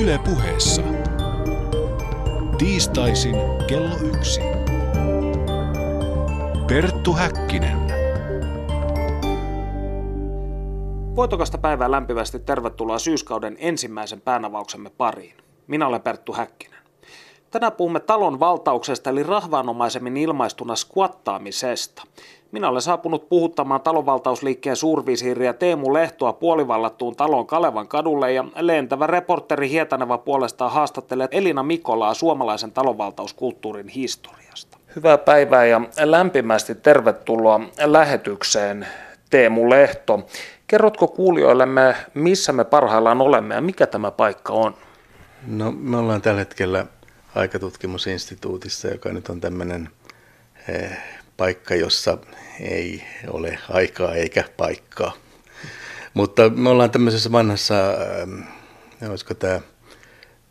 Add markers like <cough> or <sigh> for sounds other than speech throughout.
Yle puheessa. Tiistaisin kello yksi. Perttu Häkkinen. Voitokasta päivää lämpimästi tervetuloa syyskauden ensimmäisen päänavauksemme pariin. Minä olen Perttu Häkkinen. Tänään puhumme talon valtauksesta eli rahvaanomaisemmin ilmaistuna skuattaamisesta. Minä olen saapunut puhuttamaan talonvaltausliikkeen suurvisiiriä Teemu Lehtoa puolivallattuun talon Kalevan kadulle ja lentävä reporteri Hietaneva puolestaan haastattelee Elina Mikolaa suomalaisen talonvaltauskulttuurin historiasta. Hyvää päivää ja lämpimästi tervetuloa lähetykseen Teemu Lehto. Kerrotko kuulijoillemme, missä me parhaillaan olemme ja mikä tämä paikka on? No me ollaan tällä hetkellä aikatutkimusinstituutissa, joka nyt on tämmöinen eh, paikka, jossa ei ole aikaa eikä paikkaa. Mutta me ollaan tämmöisessä vanhassa, äh, olisiko tämä,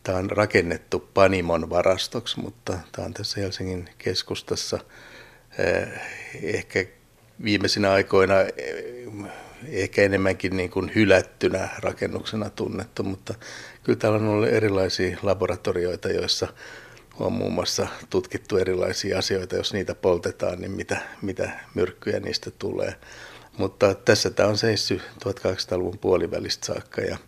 tämä on rakennettu Panimon varastoksi, mutta tämä on tässä Helsingin keskustassa äh, ehkä viimeisinä aikoina äh, ehkä enemmänkin niin kuin hylättynä rakennuksena tunnettu, mutta kyllä täällä on ollut erilaisia laboratorioita, joissa on muun muassa tutkittu erilaisia asioita, jos niitä poltetaan, niin mitä, mitä myrkkyjä niistä tulee. Mutta tässä tämä on seissyt 1800-luvun puolivälistä saakka ja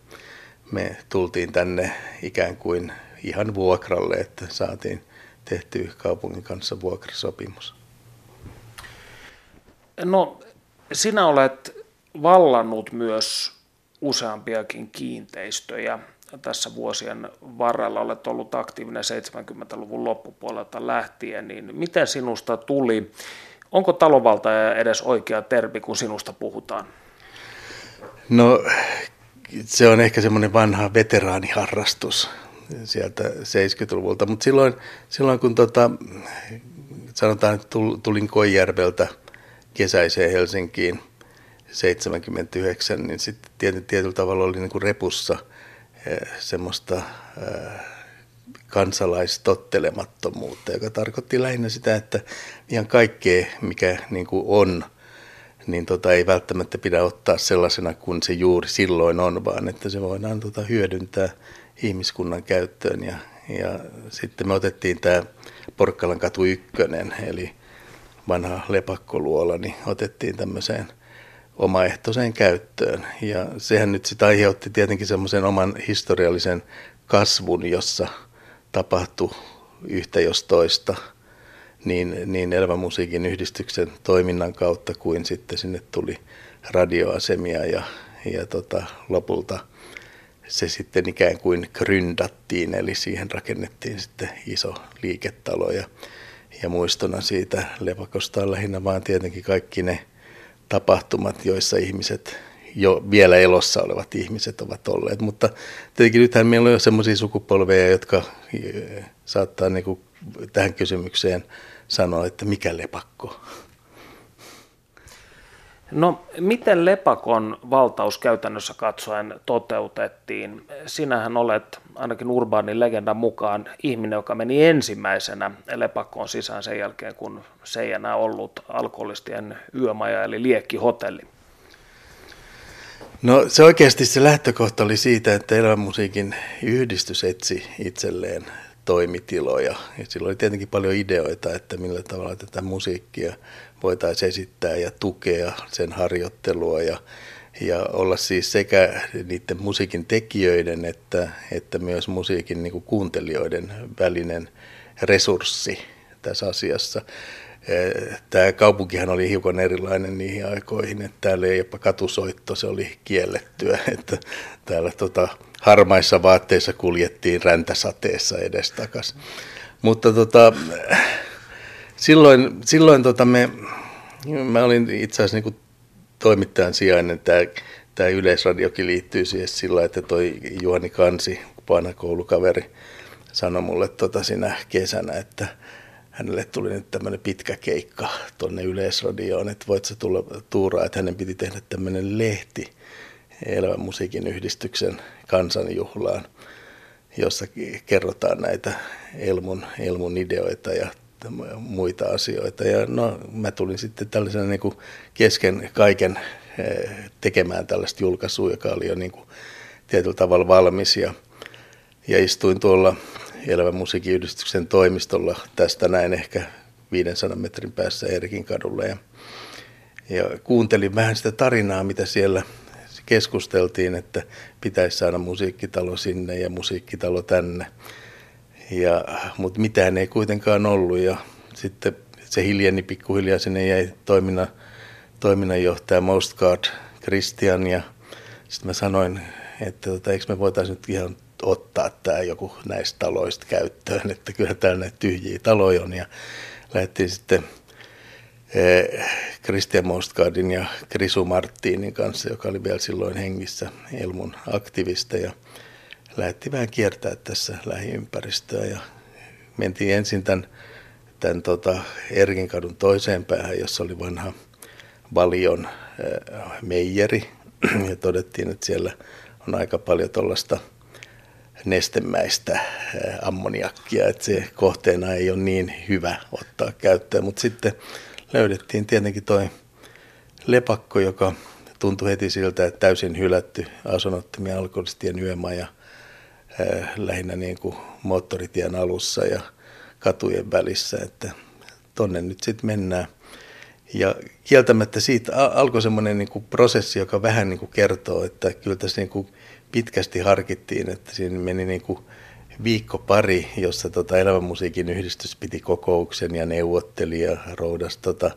me tultiin tänne ikään kuin ihan vuokralle, että saatiin tehty kaupungin kanssa vuokrasopimus. No, sinä olet vallannut myös useampiakin kiinteistöjä tässä vuosien varrella olet ollut aktiivinen 70-luvun loppupuolelta lähtien, niin miten sinusta tuli, onko talonvaltaja edes oikea termi, kun sinusta puhutaan? No se on ehkä semmoinen vanha veteraaniharrastus sieltä 70-luvulta, mutta silloin, silloin kun tota, sanotaan, että tulin Koijärveltä kesäiseen Helsinkiin 79, niin sitten tietyllä tavalla oli niin kuin repussa – semmoista kansalaistottelemattomuutta, joka tarkoitti lähinnä sitä, että ihan kaikkea, mikä niin kuin on, niin tota, ei välttämättä pidä ottaa sellaisena kuin se juuri silloin on, vaan että se voidaan tota, hyödyntää ihmiskunnan käyttöön. Ja, ja sitten me otettiin tämä Porkkalan katu ykkönen, eli vanha lepakkoluola, niin otettiin tämmöiseen – omaehtoiseen käyttöön. Ja sehän nyt sitten aiheutti tietenkin semmoisen oman historiallisen kasvun, jossa tapahtui yhtä jos toista niin, niin Elva-musiikin yhdistyksen toiminnan kautta kuin sitten sinne tuli radioasemia ja, ja tota, lopulta se sitten ikään kuin gryndattiin, eli siihen rakennettiin sitten iso liiketalo ja, ja muistona siitä lepakosta on lähinnä vaan tietenkin kaikki ne tapahtumat, joissa ihmiset, jo vielä elossa olevat ihmiset ovat olleet. Mutta tietenkin nythän meillä on jo sellaisia sukupolveja, jotka eh, saattaa niin kuin tähän kysymykseen sanoa, että mikä lepakko. No, miten lepakon valtaus käytännössä katsoen toteutettiin? Sinähän olet ainakin urbaanin legendan mukaan ihminen, joka meni ensimmäisenä lepakkoon sisään sen jälkeen, kun se ei enää ollut alkoholistien yömaja eli liekkihotelli. No se oikeasti se lähtökohta oli siitä, että elämänmusiikin yhdistys etsi itselleen toimitiloja. Ja sillä oli tietenkin paljon ideoita, että millä tavalla tätä musiikkia voitaisiin esittää ja tukea sen harjoittelua ja, ja olla siis sekä niiden musiikin tekijöiden että, että myös musiikin niin kuin kuuntelijoiden välinen resurssi tässä asiassa. Tämä kaupunkihan oli hiukan erilainen niihin aikoihin, että täällä ei jopa katusoitto, se oli kiellettyä, <laughs> että täällä tota, harmaissa vaatteissa kuljettiin räntäsateessa edestakas. Mutta tota, silloin, silloin tota me, mä olin itse asiassa niin toimittajan sijainen, tämä, tämä Yleisradiokin liittyy siihen sillä että toi Juhani Kansi, vanha koulukaveri, sanoi mulle tota siinä kesänä, että hänelle tuli nyt tämmöinen pitkä keikka tuonne Yleisradioon, että voit sä tulla tuuraa, että hänen piti tehdä tämmöinen lehti Elävän musiikin yhdistyksen kansanjuhlaan, jossa kerrotaan näitä Elmun, Elmun ideoita ja muita asioita. Ja no, mä tulin sitten tällaisena niin kuin kesken kaiken tekemään tällaista julkaisua, joka oli jo niin kuin tietyllä tavalla valmis. Ja, ja istuin tuolla Elävän musiikkiyhdistyksen toimistolla tästä näin ehkä 500 metrin päässä Erikin kadulla ja, ja kuuntelin vähän sitä tarinaa, mitä siellä keskusteltiin, että pitäisi saada musiikkitalo sinne ja musiikkitalo tänne. Ja, mutta mitään ei kuitenkaan ollut ja sitten se hiljeni pikkuhiljaa sinne jäi toiminnan, toiminnanjohtaja Mostgard Christian ja sitten mä sanoin, että tota, eikö me voitaisiin nyt ihan ottaa tämä joku näistä taloista käyttöön, että kyllä täällä näitä tyhjiä taloja on. Ja lähdettiin sitten eh, Christian Mostgardin ja Krisu Martinin kanssa, joka oli vielä silloin hengissä Elmun aktivista. Ja lähti vähän kiertää tässä lähiympäristöä ja mentiin ensin tämän, tämän tota Erkinkadun toiseen päähän, jossa oli vanha Valion äh, meijeri. <clears throat> Ja todettiin, että siellä on aika paljon tuollaista nestemäistä äh, ammoniakkia, että se kohteena ei ole niin hyvä ottaa käyttöön, mutta sitten löydettiin tietenkin toi lepakko, joka tuntui heti siltä, että täysin hylätty asunnottomia alkoholistien yömaja lähinnä niin kuin moottoritien alussa ja katujen välissä, että tonne nyt sitten mennään. Ja kieltämättä siitä alkoi semmoinen niin kuin prosessi, joka vähän niin kuin kertoo, että kyllä tässä niin kuin pitkästi harkittiin, että siinä meni niin kuin viikko pari, jossa tota elämänmusiikin yhdistys piti kokouksen ja neuvotteli ja roudas tota,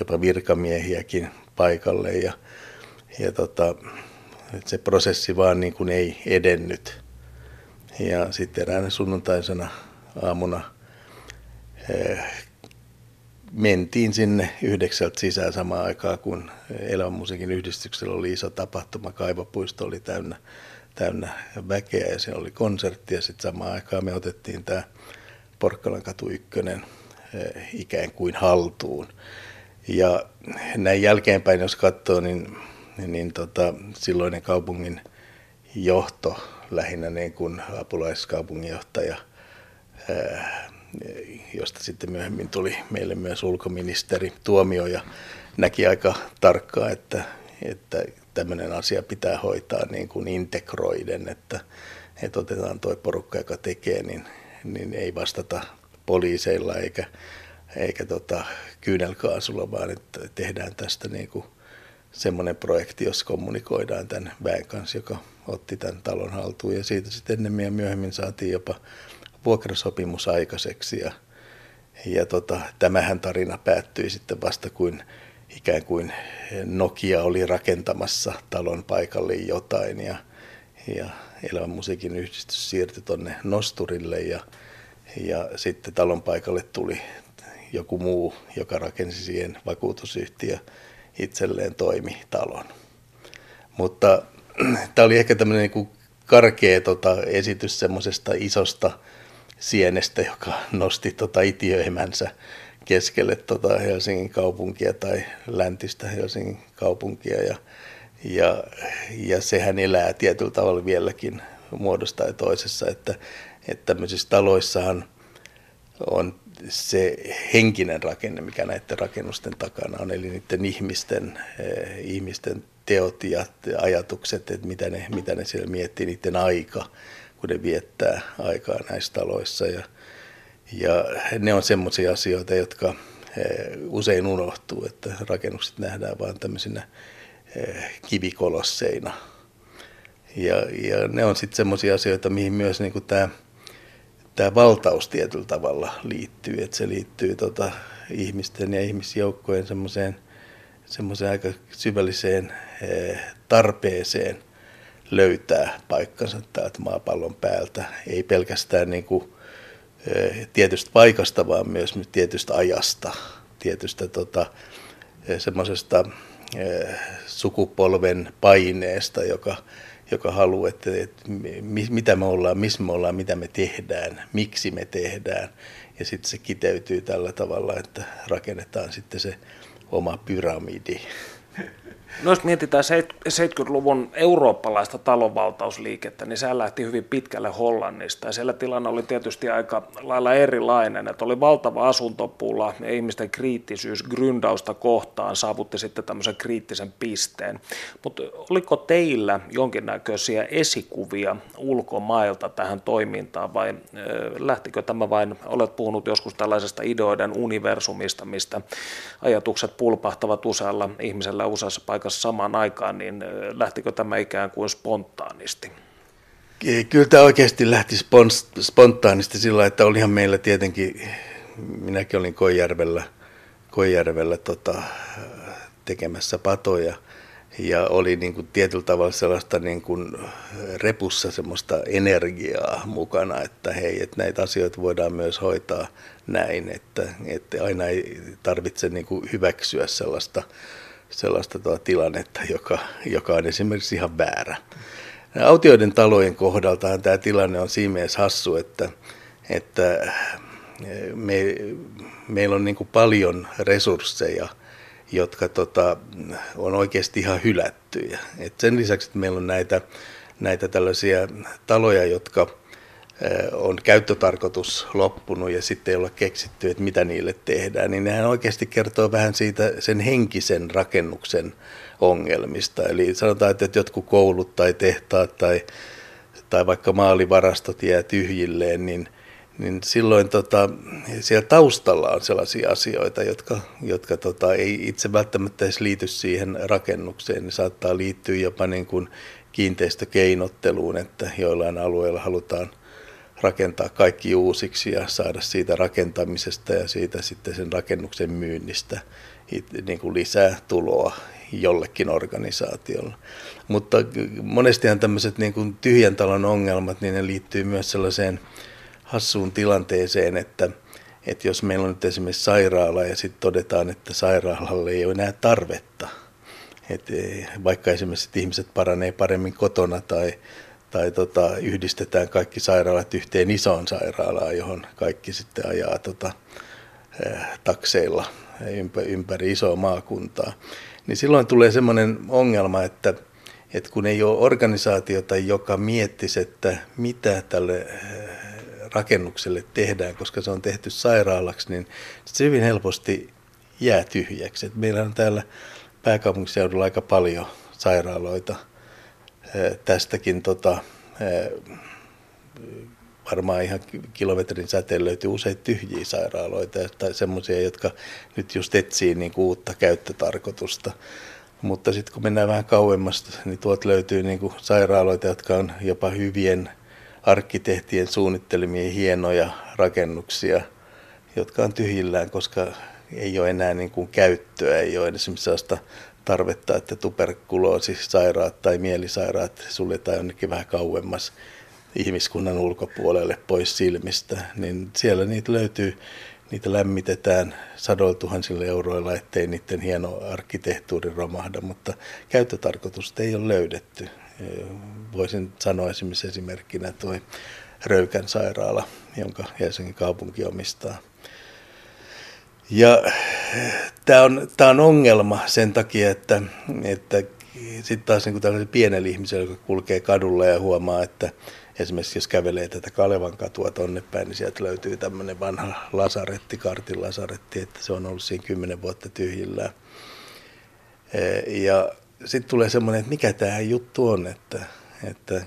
jopa virkamiehiäkin paikalle ja, ja tota, se prosessi vaan niin kuin ei edennyt. Ja sitten eräänä sunnuntaisena aamuna eh, mentiin sinne yhdeksältä sisään samaan aikaan, kun elämänmusiikin yhdistyksellä oli iso tapahtuma. Kaivopuisto oli täynnä, täynnä väkeä ja se oli konsertti ja sitten samaan aikaan me otettiin tämä Porkkalan katu ykkönen eh, ikään kuin haltuun. Ja näin jälkeenpäin, jos katsoo, niin, niin tota, silloinen kaupungin johto, lähinnä niin kuin apulaiskaupunginjohtaja, josta sitten myöhemmin tuli meille myös ulkoministeri Tuomio ja näki aika tarkkaan, että, että tämmöinen asia pitää hoitaa niin kuin integroiden, että, että otetaan tuo porukka, joka tekee, niin, niin ei vastata poliiseilla eikä, eikä tota, kyynelkaasulla, vaan että tehdään tästä niin kuin semmoinen projekti, jossa kommunikoidaan tämän väen kanssa, joka otti tämän talon haltuun. Ja siitä sitten ennemmin ja myöhemmin saatiin jopa vuokrasopimus aikaiseksi ja, ja tota, tämähän tarina päättyi sitten vasta kuin ikään kuin Nokia oli rakentamassa talon paikalle jotain ja, ja Elävän musiikin yhdistys siirtyi tuonne Nosturille ja, ja sitten talon paikalle tuli joku muu, joka rakensi siihen vakuutusyhtiö itselleen toimi talon. Mutta <clears throat> tämä oli ehkä tämmöinen niin karkea tota, esitys semmoisesta isosta sienestä, joka nosti tota itiöimänsä keskelle tota Helsingin kaupunkia tai läntistä Helsingin kaupunkia. Ja, ja, ja sehän elää tietyllä tavalla vieläkin muodosta ja toisessa, että, että tämmöisissä taloissahan on se henkinen rakenne, mikä näiden rakennusten takana on, eli niiden ihmisten, eh, ihmisten teot ja ajatukset, että mitä ne, mitä ne siellä miettii, niiden aika, kun ne viettää aikaa näissä taloissa. Ja, ja ne on semmoisia asioita, jotka eh, usein unohtuu, että rakennukset nähdään vain tämmöisinä eh, kivikolosseina. Ja, ja ne on sitten semmoisia asioita, mihin myös niin tämä tämä valtaus tietyllä tavalla liittyy, että se liittyy tota, ihmisten ja ihmisjoukkojen semmoiseen semmoiseen aika syvälliseen eh, tarpeeseen löytää paikkansa täältä maapallon päältä. Ei pelkästään niin kuin, eh, tietystä paikasta, vaan myös tietystä ajasta, tietystä tota, eh, semmoisesta sukupolven paineesta, joka, joka haluaa, että, että mitä me ollaan, missä me ollaan, mitä me tehdään, miksi me tehdään. Ja sitten se kiteytyy tällä tavalla, että rakennetaan sitten se oma pyramidi. No jos mietitään 70-luvun eurooppalaista talonvaltausliikettä, niin se lähti hyvin pitkälle Hollannista. Ja siellä tilanne oli tietysti aika lailla erilainen, että oli valtava asuntopula ja ihmisten kriittisyys gryndausta kohtaan saavutti sitten tämmöisen kriittisen pisteen. Mutta oliko teillä jonkinnäköisiä esikuvia ulkomailta tähän toimintaan vai lähtikö tämä vain, olet puhunut joskus tällaisesta ideoiden universumista, mistä ajatukset pulpahtavat usealla ihmisellä useassa paikassa samaan aikaan, niin lähtikö tämä ikään kuin spontaanisti? Kyllä tämä oikeasti lähti spontaanisti sillä, että olihan meillä tietenkin, minäkin olin Koijärvellä, Koijärvellä tota, tekemässä patoja – ja oli niin kuin tietyllä tavalla sellaista niin kuin repussa semmoista energiaa mukana, että hei, että näitä asioita voidaan myös hoitaa näin, että, että aina ei tarvitse niin kuin hyväksyä sellaista, sellaista tuota tilannetta, joka, joka on esimerkiksi ihan väärä. Autioiden talojen kohdaltaan tämä tilanne on siinä mielessä hassu, että, että me, meillä on niin paljon resursseja – jotka tota, on oikeasti ihan hylättyjä. Et sen lisäksi, että meillä on näitä, näitä tällaisia taloja, jotka on käyttötarkoitus loppunut ja sitten ei olla keksitty, että mitä niille tehdään, niin nehän oikeasti kertoo vähän siitä sen henkisen rakennuksen ongelmista. Eli sanotaan, että jotkut koulut tai tehtaat tai, tai vaikka maalivarastot jää tyhjilleen, niin niin silloin tota, siellä taustalla on sellaisia asioita, jotka, jotka tota, ei itse välttämättä edes liity siihen rakennukseen. Ne saattaa liittyä jopa niin kuin kiinteistökeinotteluun, että joillain alueilla halutaan rakentaa kaikki uusiksi ja saada siitä rakentamisesta ja siitä sitten sen rakennuksen myynnistä niin kuin lisää tuloa jollekin organisaatiolle. Mutta monestihan tämmöiset niin kuin tyhjän talon ongelmat, niin ne liittyy myös sellaiseen – hassuun tilanteeseen, että, että jos meillä on nyt esimerkiksi sairaala ja sitten todetaan, että sairaalalle ei ole enää tarvetta, että vaikka esimerkiksi ihmiset paranee paremmin kotona tai, tai tota, yhdistetään kaikki sairaalat yhteen isoon sairaalaan, johon kaikki sitten ajaa tota, takseilla ympäri, isoa maakuntaa, niin silloin tulee semmoinen ongelma, että, että kun ei ole organisaatiota, joka miettisi, että mitä tälle rakennukselle tehdään, koska se on tehty sairaalaksi, niin se hyvin helposti jää tyhjäksi. Et meillä on täällä pääkaupunkiseudulla aika paljon sairaaloita. Tästäkin tota, varmaan ihan kilometrin säteen löytyy usein tyhjiä sairaaloita tai semmoisia, jotka nyt just etsii niin kuin uutta käyttötarkoitusta. Mutta sitten kun mennään vähän kauemmasta, niin tuot löytyy niin kuin sairaaloita, jotka on jopa hyvien arkkitehtien suunnittelemia hienoja rakennuksia, jotka on tyhjillään, koska ei ole enää niin kuin käyttöä, ei ole esimerkiksi sellaista tarvetta, että sairaat tai mielisairaat suljetaan jonnekin vähän kauemmas ihmiskunnan ulkopuolelle pois silmistä, niin siellä niitä löytyy, niitä lämmitetään sadoilla tuhansilla euroilla, ettei niiden hieno arkkitehtuuri romahda, mutta käyttötarkoitusta ei ole löydetty voisin sanoa esimerkiksi esimerkkinä tuo Röykän sairaala, jonka Helsingin kaupunki omistaa. Ja tämä on, tämä on ongelma sen takia, että, että sitten taas niin tällaisella pienellä ihmisellä, joka kulkee kadulla ja huomaa, että esimerkiksi jos kävelee tätä Kalevan katua tonne päin, niin sieltä löytyy tämmöinen vanha lasaretti, kartin lasaretti, että se on ollut siinä kymmenen vuotta tyhjillään. Ja sitten tulee semmoinen, että mikä tämä juttu on, että, että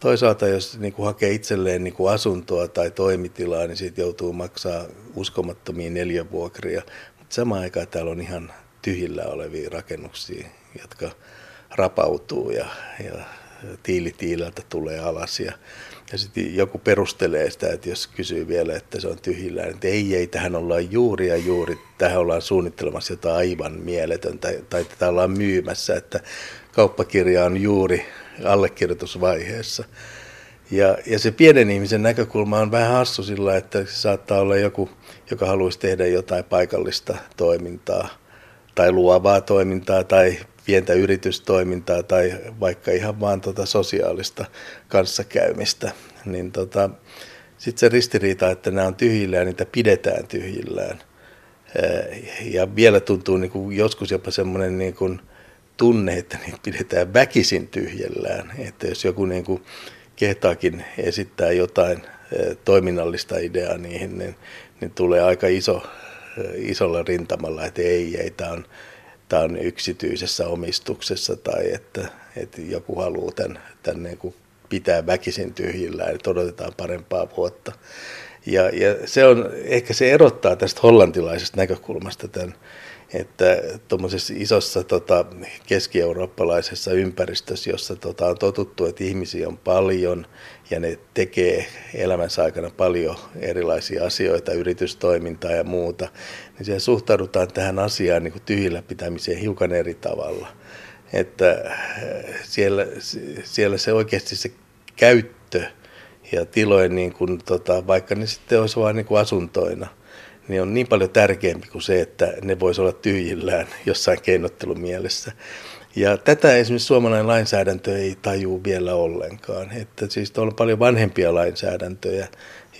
toisaalta jos niin kuin hakee itselleen niin kuin asuntoa tai toimitilaa, niin siitä joutuu maksaa uskomattomia neliövuokria, mutta samaan aikaan täällä on ihan tyhjillä olevia rakennuksia, jotka rapautuu ja, ja tiili tiilältä tulee alas. Ja ja sitten joku perustelee sitä, että jos kysyy vielä, että se on tyhjillään, että ei, ei, tähän ollaan juuri ja juuri, tähän ollaan suunnittelemassa jotain aivan mieletöntä, tai tätä ollaan myymässä, että kauppakirja on juuri allekirjoitusvaiheessa. Ja, ja se pienen ihmisen näkökulma on vähän hassu sillä, että se saattaa olla joku, joka haluaisi tehdä jotain paikallista toimintaa tai luovaa toimintaa tai pientä yritystoimintaa tai vaikka ihan vaan tota sosiaalista kanssakäymistä, niin tota, sitten se ristiriita, että nämä on tyhjillään niitä pidetään tyhjillään. Ja vielä tuntuu niin kuin joskus jopa semmoinen niin kuin tunne, että niitä pidetään väkisin tyhjellään. Että jos joku niin kuin kehtaakin esittää jotain toiminnallista ideaa niihin, niin, niin tulee aika iso, isolla rintamalla, että ei, ei, tämä on, tämä on yksityisessä omistuksessa tai että, että joku haluaa tämän, tämän niin kuin pitää väkisin tyhjillään, että odotetaan parempaa vuotta. Ja, ja se on, ehkä se erottaa tästä hollantilaisesta näkökulmasta tämän, että tuommoisessa isossa tota, keski-eurooppalaisessa ympäristössä, jossa tota, on totuttu, että ihmisiä on paljon ja ne tekee elämänsä aikana paljon erilaisia asioita, yritystoimintaa ja muuta, niin siellä suhtaudutaan tähän asiaan niin kuin tyhjillä pitämiseen hiukan eri tavalla. Että siellä, siellä se oikeasti se käyttö ja tilojen, niin kuin, tota, vaikka ne sitten olisi vain niin asuntoina, niin on niin paljon tärkeämpi kuin se, että ne voisi olla tyhjillään <laughs> jossain keinottelumielessä. Ja tätä esimerkiksi suomalainen lainsäädäntö ei tajuu vielä ollenkaan. Että siis on paljon vanhempia lainsäädäntöjä,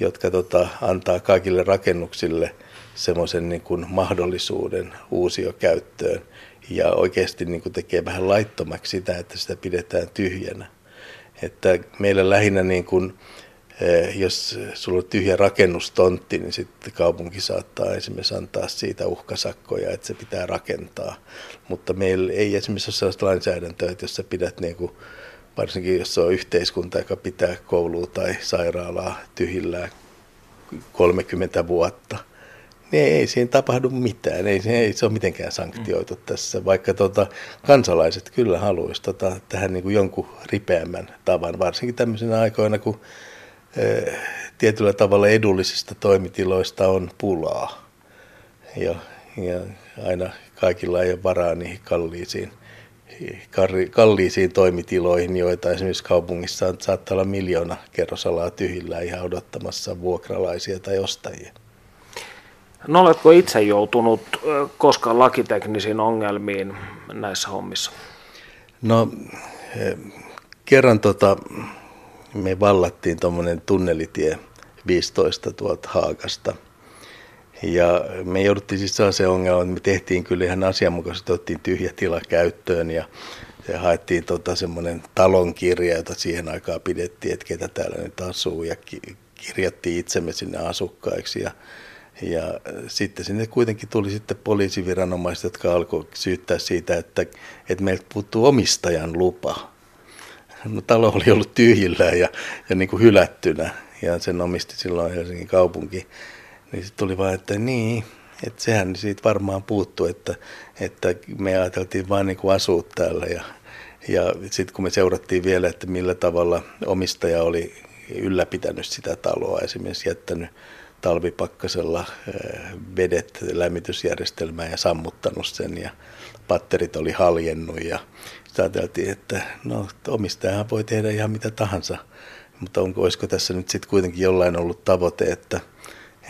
jotka tota, antaa kaikille rakennuksille semmoisen niin mahdollisuuden uusiokäyttöön ja oikeasti niin kuin tekee vähän laittomaksi sitä, että sitä pidetään tyhjänä. Että meillä lähinnä niin kuin, jos sulla on tyhjä rakennustontti, niin sitten kaupunki saattaa esimerkiksi antaa siitä uhkasakkoja, että se pitää rakentaa. Mutta meillä ei esimerkiksi ole sellaista lainsäädäntöä, että jos sä pidät niin kuin, varsinkin jos on yhteiskunta, joka pitää koulua tai sairaalaa tyhjillään 30 vuotta – niin ei siinä tapahdu mitään, ei, ei se ole mitenkään sanktioitu mm. tässä, vaikka tota, kansalaiset kyllä haluaisivat tota, tähän niin kuin jonkun ripeämmän tavan, varsinkin tämmöisenä aikoina, kun tietyllä tavalla edullisista toimitiloista on pulaa ja, ja aina kaikilla ei ole varaa niihin kalliisiin, kalliisiin toimitiloihin, joita esimerkiksi kaupungissa on, saattaa olla miljoona kerrosalaa tyhjillä ihan odottamassa vuokralaisia tai ostajia. No oletko itse joutunut koskaan lakiteknisiin ongelmiin näissä hommissa? No kerran tota, me vallattiin tuommoinen tunnelitie 15 tuolta Haakasta. Ja me jouduttiin siis sellaiseen ongelmaan, että me tehtiin kyllä ihan asianmukaisesti, otettiin tyhjä tila käyttöön ja, ja haettiin tota semmoinen talonkirja, jota siihen aikaan pidettiin, että ketä täällä nyt asuu ja kirjattiin itsemme sinne asukkaiksi. Ja ja sitten sinne kuitenkin tuli sitten poliisiviranomaiset, jotka alkoi syyttää siitä, että, että meiltä puuttuu omistajan lupa. No, talo oli ollut tyhjillään ja, ja niin kuin hylättynä ja sen omisti silloin Helsingin kaupunki. Niin sitten tuli vaan, että niin, että sehän siitä varmaan puuttuu, että, että me ajateltiin vain niin kuin asua täällä ja, ja sitten kun me seurattiin vielä, että millä tavalla omistaja oli ylläpitänyt sitä taloa, esimerkiksi jättänyt talvipakkasella eh, vedet lämmitysjärjestelmään ja sammuttanut sen ja patterit oli haljennut ja sitten ajateltiin, että no omistajahan voi tehdä ihan mitä tahansa, mutta onko, olisiko tässä nyt sitten kuitenkin jollain ollut tavoite, että,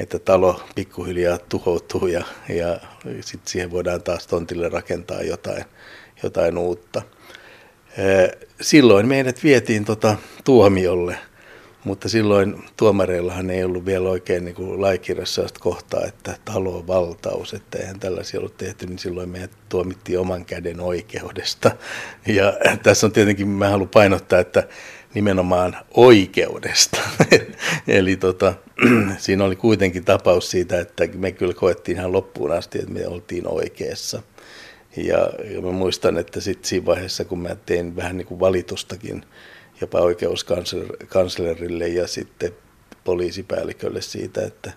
että talo pikkuhiljaa tuhoutuu ja, ja sitten siihen voidaan taas tontille rakentaa jotain, jotain uutta. Silloin meidät vietiin tota tuomiolle – mutta silloin tuomareillahan ei ollut vielä oikein niin kuin laikirjassa kohtaa, että talon valtaus, että eihän tällaisia ollut tehty, niin silloin meidät tuomittiin oman käden oikeudesta. Ja tässä on tietenkin, mä haluan painottaa, että nimenomaan oikeudesta. <laughs> Eli tota, <clears throat> siinä oli kuitenkin tapaus siitä, että me kyllä koettiin ihan loppuun asti, että me oltiin oikeassa. Ja, ja mä muistan, että sitten siinä vaiheessa, kun mä tein vähän niin kuin valitustakin, jopa oikeuskanslerille ja sitten poliisipäällikölle siitä, että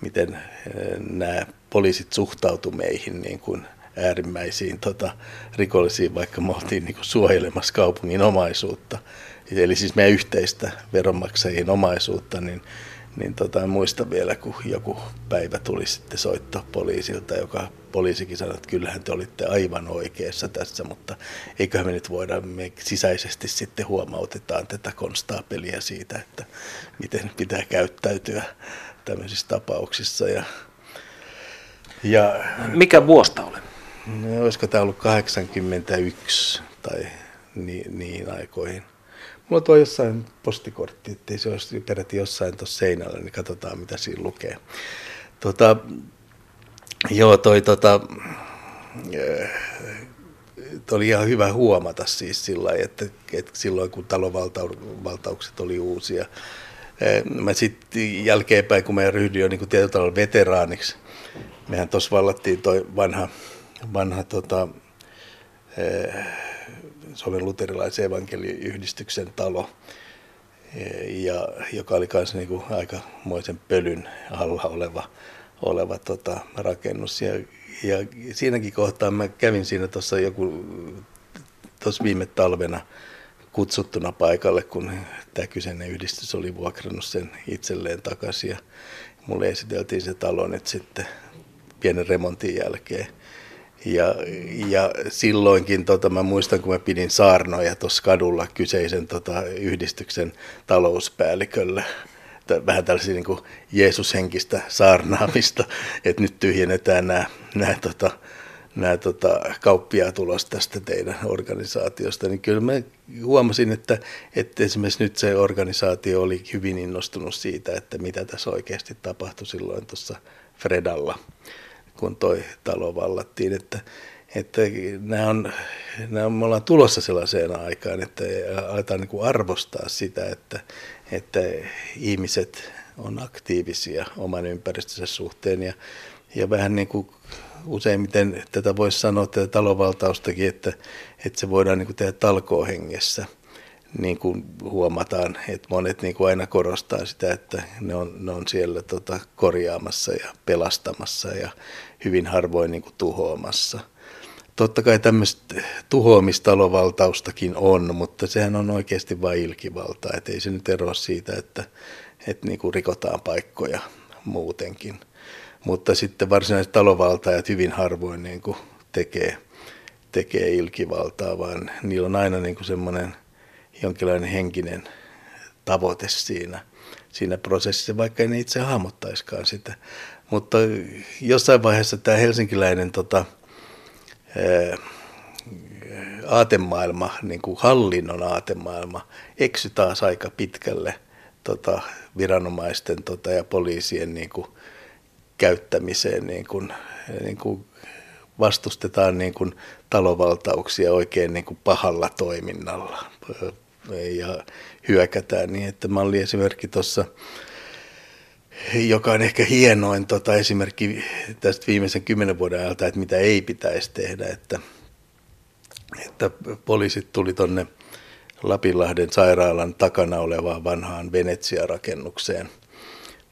miten eh, nämä poliisit suhtautu meihin niin kuin äärimmäisiin tota, rikollisiin, vaikka me oltiin niin kuin suojelemassa kaupungin omaisuutta. Eli siis meidän yhteistä veronmaksajien omaisuutta, niin niin tota, muista vielä, kun joku päivä tuli sitten soitto poliisilta, joka poliisikin sanoi, että kyllähän te olitte aivan oikeassa tässä, mutta eiköhän me nyt voida, me sisäisesti sitten huomautetaan tätä konstaapelia siitä, että miten pitää käyttäytyä tämmöisissä tapauksissa. Ja, ja, Mikä vuosta oli? No, olisiko tämä ollut 81 tai niin, niin aikoihin. Mulla tuo jossain postikortti, ettei se olisi peräti jossain tuossa seinällä, niin katsotaan mitä siinä lukee. Tota, joo, toi tota, oli ihan hyvä huomata siis sillä että, että silloin kun talonvaltaukset oli uusia. Mä sitten jälkeenpäin, kun mä ryhdyin jo niin tietyllä tavalla veteraaniksi, mehän tuossa vallattiin toi vanha, vanha tota, Suomen luterilaisen evankeliyhdistyksen talo, ja, joka oli myös niin aikamoisen pölyn alla oleva, oleva tota, rakennus. Ja, ja siinäkin kohtaa mä kävin siinä tuossa joku, tuossa viime talvena kutsuttuna paikalle, kun tämä kyseinen yhdistys oli vuokrannut sen itselleen takaisin. Ja mulle esiteltiin se talo nyt sitten pienen remontin jälkeen. Ja, ja silloinkin, tota, mä muistan, kun mä pidin saarnoja tuossa kadulla kyseisen tota, yhdistyksen talouspäällikölle, vähän tällaisia niin Jeesus-henkistä saarnaamista, <laughs> että nyt tyhjennetään nämä, nämä, tota, nämä tota, kauppiaat ulos tästä teidän organisaatiosta, niin kyllä mä huomasin, että, että esimerkiksi nyt se organisaatio oli hyvin innostunut siitä, että mitä tässä oikeasti tapahtui silloin tuossa Fredalla kun toi talo vallattiin, että, että nämä on, nämä me ollaan tulossa sellaiseen aikaan, että aletaan niin kuin arvostaa sitä, että, että ihmiset on aktiivisia oman ympäristönsä suhteen ja, ja vähän niin kuin useimmiten tätä voisi sanoa tätä talonvaltaustakin, että, että se voidaan niin kuin tehdä talkoohengessä. hengessä niin kuin huomataan, että monet niin kuin aina korostaa sitä, että ne on, ne on siellä tota, korjaamassa ja pelastamassa ja hyvin harvoin niin kuin tuhoamassa. Totta kai tämmöistä tuhoamistalovaltaustakin on, mutta sehän on oikeasti vain ilkivalta, että ei se nyt eroa siitä, että, että niin kuin rikotaan paikkoja muutenkin. Mutta sitten varsinaiset talovaltajat hyvin harvoin niin kuin tekee, tekee ilkivaltaa, vaan niillä on aina niin kuin semmoinen – jonkinlainen henkinen tavoite siinä, siinä prosessissa, vaikka ei ne itse hahmottaisikaan sitä. Mutta jossain vaiheessa tämä helsinkiläinen tota, ää, aatemaailma, niin kuin hallinnon aatemaailma, eksy taas aika pitkälle tota, viranomaisten tota, ja poliisien niin kuin, käyttämiseen. Niin kuin, niin kuin vastustetaan niin kuin, talovaltauksia oikein niin kuin, pahalla toiminnalla, ja hyökätään. Niin että malli esimerkki tuossa, joka on ehkä hienoin tota, esimerkki tästä viimeisen kymmenen vuoden ajalta, että mitä ei pitäisi tehdä, että, että poliisit tuli tuonne Lapinlahden sairaalan takana olevaan vanhaan Venetsia-rakennukseen.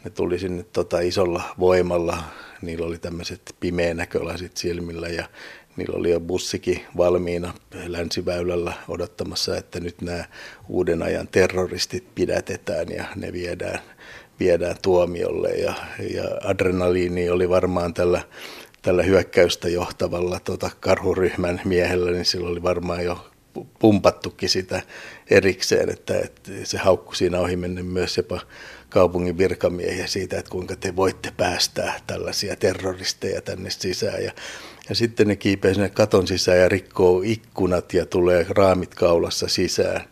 Ne tuli sinne tota, isolla voimalla, niillä oli tämmöiset pimeä näkölasit silmillä ja Niillä oli jo bussikin valmiina länsiväylällä odottamassa, että nyt nämä uuden ajan terroristit pidätetään ja ne viedään, viedään tuomiolle. Ja, ja adrenaliini oli varmaan tällä, tällä hyökkäystä johtavalla tota, karhuryhmän miehellä, niin sillä oli varmaan jo pumpattukin sitä erikseen, että, että se haukku siinä ohi mennä myös jopa kaupungin virkamiehiä siitä, että kuinka te voitte päästää tällaisia terroristeja tänne sisään. Ja ja sitten ne kiipeää sinne katon sisään ja rikkoo ikkunat ja tulee raamit kaulassa sisään.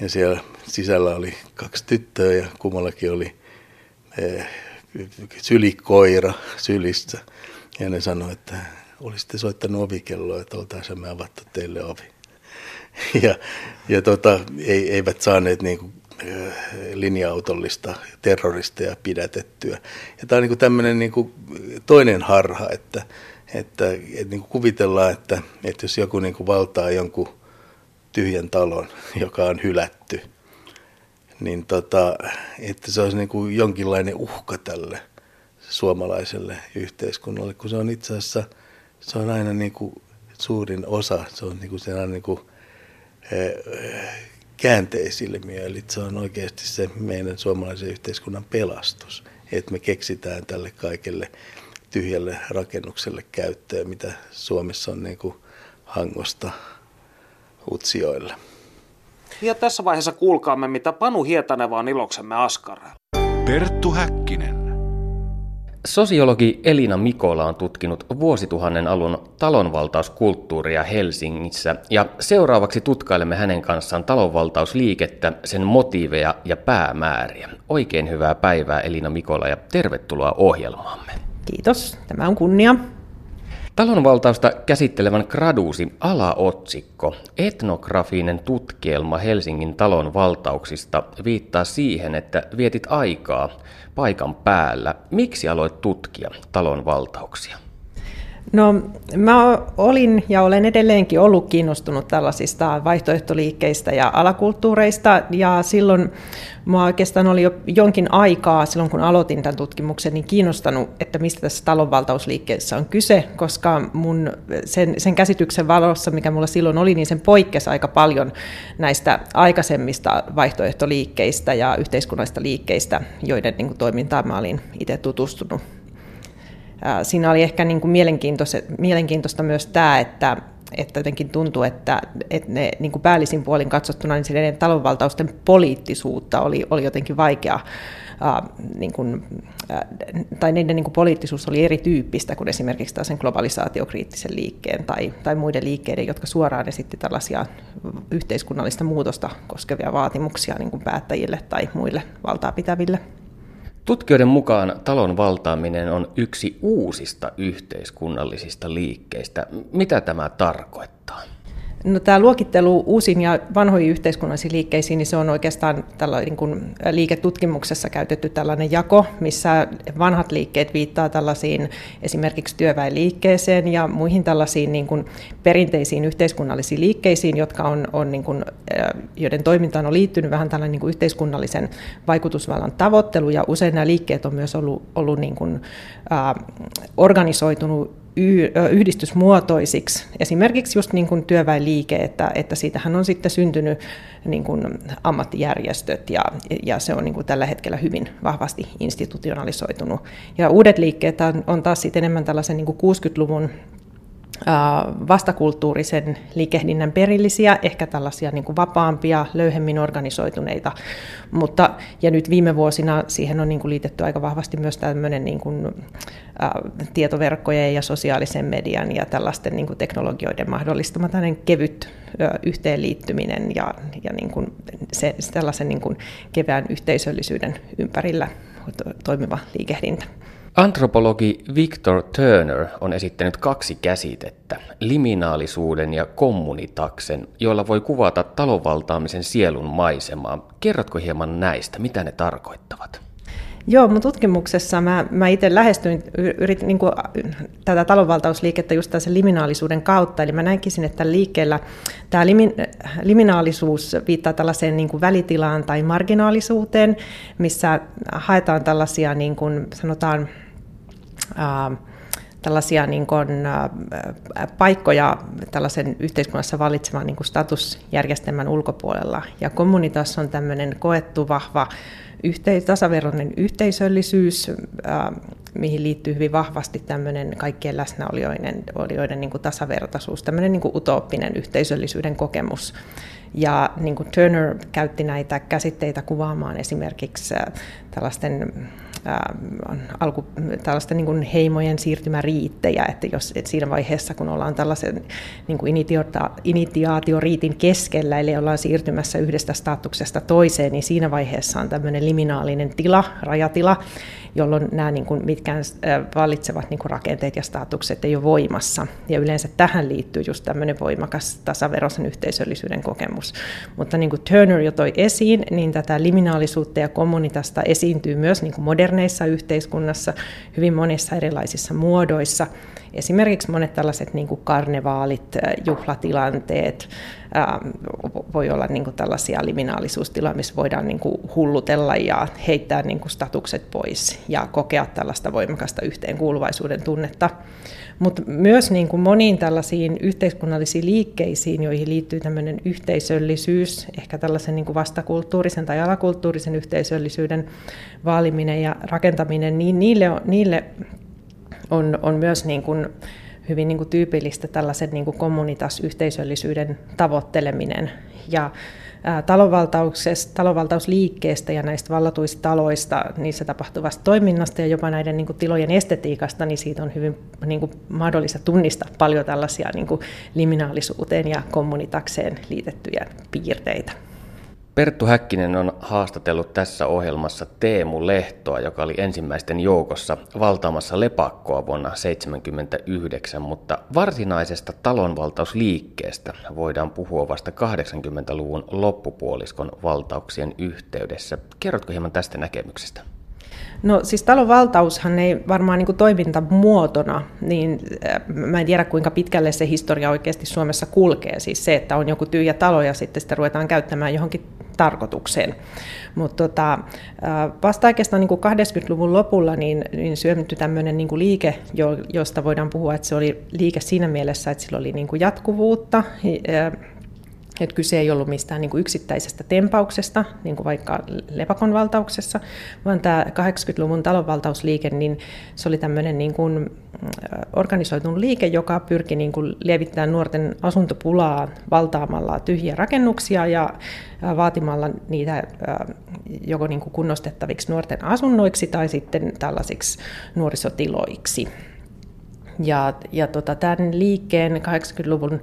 Ja siellä sisällä oli kaksi tyttöä ja kummallakin oli eh, sylikoira sylissä. Ja ne sanoi, että olisitte soittanut ovikelloa, että oltaisiin me avattu teille ovi. <laughs> Ja, ja tota, ei, eivät saaneet niin kuin, eh, linja-autollista terroristeja pidätettyä. Ja tämä on niin tämmöinen niin toinen harha, että että, että niin kuin kuvitellaan, että, että jos joku niin kuin valtaa jonkun tyhjän talon, <laughs> joka on hylätty, niin tota, että se olisi niin kuin jonkinlainen uhka tälle suomalaiselle yhteiskunnalle, kun se on itse asiassa se on aina niin kuin suurin osa, se on niin kuin sellainen niin kuin, käänteisilmiö, eli se on oikeasti se meidän suomalaisen yhteiskunnan pelastus, että me keksitään tälle kaikelle tyhjälle rakennukselle käyttöön, mitä Suomessa on niin kuin hangosta Utsioille. Ja tässä vaiheessa kuulkaamme, mitä Panu Hietaneva on iloksemme askareella. Perttu Häkkinen. Sosiologi Elina Mikola on tutkinut vuosituhannen alun talonvaltauskulttuuria Helsingissä ja seuraavaksi tutkailemme hänen kanssaan talonvaltausliikettä, sen motiiveja ja päämääriä. Oikein hyvää päivää Elina Mikola ja tervetuloa ohjelmaamme. Kiitos, tämä on kunnia. Talonvaltausta käsittelevän graduusi alaotsikko, etnografinen tutkielma Helsingin talon valtauksista, viittaa siihen, että vietit aikaa paikan päällä. Miksi aloit tutkia talon valtauksia? No mä olin ja olen edelleenkin ollut kiinnostunut tällaisista vaihtoehtoliikkeistä ja alakulttuureista. Ja silloin mä oikeastaan oli jo jonkin aikaa silloin kun aloitin tämän tutkimuksen niin kiinnostanut, että mistä tässä talonvaltausliikkeessä on kyse, koska mun sen, sen käsityksen valossa, mikä mulla silloin oli, niin sen poikkesi aika paljon näistä aikaisemmista vaihtoehtoliikkeistä ja yhteiskunnallisista liikkeistä, joiden niin kuin, toimintaan mä olin itse tutustunut siinä oli ehkä niin kuin mielenkiintoista, myös tämä, että, että jotenkin tuntuu, että, että ne niin kuin päällisin puolin katsottuna niin niiden talonvaltausten poliittisuutta oli, oli jotenkin vaikea Uh, niin kuin, uh, tai niiden niin kuin poliittisuus oli erityyppistä kuin esimerkiksi sen globalisaatiokriittisen liikkeen tai, tai muiden liikkeiden, jotka suoraan esitti tällaisia yhteiskunnallista muutosta koskevia vaatimuksia niin kuin päättäjille tai muille valtaa pitäville. Tutkijoiden mukaan talon valtaaminen on yksi uusista yhteiskunnallisista liikkeistä. Mitä tämä tarkoittaa? No, tämä luokittelu uusiin ja vanhoihin yhteiskunnallisiin liikkeisiin, niin se on oikeastaan tällä, niin liiketutkimuksessa käytetty tällainen jako, missä vanhat liikkeet viittaa tällaisiin esimerkiksi työväenliikkeeseen ja muihin tällaisiin niin kuin perinteisiin yhteiskunnallisiin liikkeisiin, jotka on, on niin kuin, joiden toimintaan on liittynyt vähän tällainen niin kuin yhteiskunnallisen vaikutusvallan tavoittelu. Ja usein nämä liikkeet on myös ollut, ollut niin kuin, äh, organisoitunut yhdistysmuotoisiksi. Esimerkiksi just niin kuin työväenliike, että, että siitähän on sitten syntynyt niin kuin ammattijärjestöt ja, ja se on niin kuin tällä hetkellä hyvin vahvasti institutionalisoitunut. Ja uudet liikkeet on, taas sitten enemmän tällaisen niin kuin 60-luvun vastakulttuurisen liikehdinnän perillisiä, ehkä tällaisia niin kuin vapaampia, löyhemmin organisoituneita. Mutta, ja nyt viime vuosina siihen on niin kuin liitetty aika vahvasti myös tämmöinen niin kuin, tietoverkkojen ja sosiaalisen median ja tällaisten niin kuin teknologioiden mahdollistama kevyt yhteenliittyminen ja, ja niin kuin se, tällaisen niin kuin kevään yhteisöllisyyden ympärillä toimiva liikehdintä. Antropologi Victor Turner on esittänyt kaksi käsitettä, liminaalisuuden ja kommunitaksen, joilla voi kuvata talonvaltaamisen sielun maisemaa. Kerrotko hieman näistä, mitä ne tarkoittavat? Joo, mun tutkimuksessa mä, mä itse lähestyin yritin, niin kuin, tätä talonvaltausliikettä just tässä liminaalisuuden kautta, eli mä näkisin, että liikkeellä tämä limin, liminaalisuus viittaa tällaiseen niin kuin välitilaan tai marginaalisuuteen, missä haetaan tällaisia, niin kuin, sanotaan, tällaisia niin kuin, paikkoja tällaisen yhteiskunnassa vallitsevan niin kuin statusjärjestelmän ulkopuolella. Ja kommunitas on tämmöinen koettu vahva yhteis- tasaveroinen yhteisöllisyys, mihin liittyy hyvin vahvasti tämmöinen kaikkien läsnäolijoiden olijoiden niin kuin tasavertaisuus, tämmöinen niin kuin utooppinen yhteisöllisyyden kokemus. Ja niin kuin Turner käytti näitä käsitteitä kuvaamaan esimerkiksi tällaisten alku, tällaista niin kuin heimojen siirtymäriittejä, että jos että siinä vaiheessa, kun ollaan tällaisen niin kuin initiaatioriitin keskellä, eli ollaan siirtymässä yhdestä statuksesta toiseen, niin siinä vaiheessa on tämmöinen liminaalinen tila, rajatila, jolloin nämä niin kuin mitkään vallitsevat niin kuin rakenteet ja statukset ei ole voimassa. Ja yleensä tähän liittyy just tämmöinen voimakas tasaveroisen yhteisöllisyyden kokemus. Mutta niin kuin Turner jo toi esiin, niin tätä liminaalisuutta ja kommunitasta esiintyy myös niin kuin moderneissa yhteiskunnassa hyvin monissa erilaisissa muodoissa. Esimerkiksi monet tällaiset niin kuin karnevaalit, juhlatilanteet, voi olla niin kuin tällaisia liminaalisuustiloja, missä voidaan niin kuin hullutella ja heittää niin kuin statukset pois ja kokea tällaista voimakasta yhteenkuuluvaisuuden tunnetta. Mutta myös niin kuin moniin tällaisiin yhteiskunnallisiin liikkeisiin, joihin liittyy tämmöinen yhteisöllisyys, ehkä tällaisen niin kuin vastakulttuurisen tai alakulttuurisen yhteisöllisyyden vaaliminen ja rakentaminen, niin niille, niille on, on myös niin kuin hyvin niin kuin tyypillistä tällaisen niin kuin kommunitas-yhteisöllisyyden tavoitteleminen. Ja talonvaltausliikkeestä ja näistä vallatuista taloista, niissä tapahtuvasta toiminnasta ja jopa näiden niin kuin, tilojen estetiikasta, niin siitä on hyvin niin kuin, mahdollista tunnistaa paljon tällaisia niin kuin, liminaalisuuteen ja kommunitakseen liitettyjä piirteitä. Perttu Häkkinen on haastatellut tässä ohjelmassa Teemu Lehtoa, joka oli ensimmäisten joukossa valtaamassa lepakkoa vuonna 1979, mutta varsinaisesta talonvaltausliikkeestä voidaan puhua vasta 80-luvun loppupuoliskon valtauksien yhteydessä. Kerrotko hieman tästä näkemyksestä? No siis talon valtaushan ei varmaan niin toimintamuotona, niin äh, mä en tiedä kuinka pitkälle se historia oikeasti Suomessa kulkee. Siis se, että on joku tyhjä talo ja sitten sitä ruvetaan käyttämään johonkin tarkoitukseen. Mutta tota, vasta oikeastaan niin 80-luvun lopulla niin, niin syömitty tämmöinen niin liike, josta voidaan puhua, että se oli liike siinä mielessä, että sillä oli niin jatkuvuutta. Äh, että kyse ei ollut mistään niin kuin yksittäisestä tempauksesta, niin kuin vaikka lepakon valtauksessa, vaan tämä 80-luvun talonvaltausliike, niin se oli tämmöinen niin kuin organisoitunut liike, joka pyrki niin kuin lievittämään nuorten asuntopulaa valtaamalla tyhjiä rakennuksia ja vaatimalla niitä joko niin kuin kunnostettaviksi nuorten asunnoiksi tai sitten tällaisiksi nuorisotiloiksi. Ja, ja tota, tämän liikkeen, 80-luvun,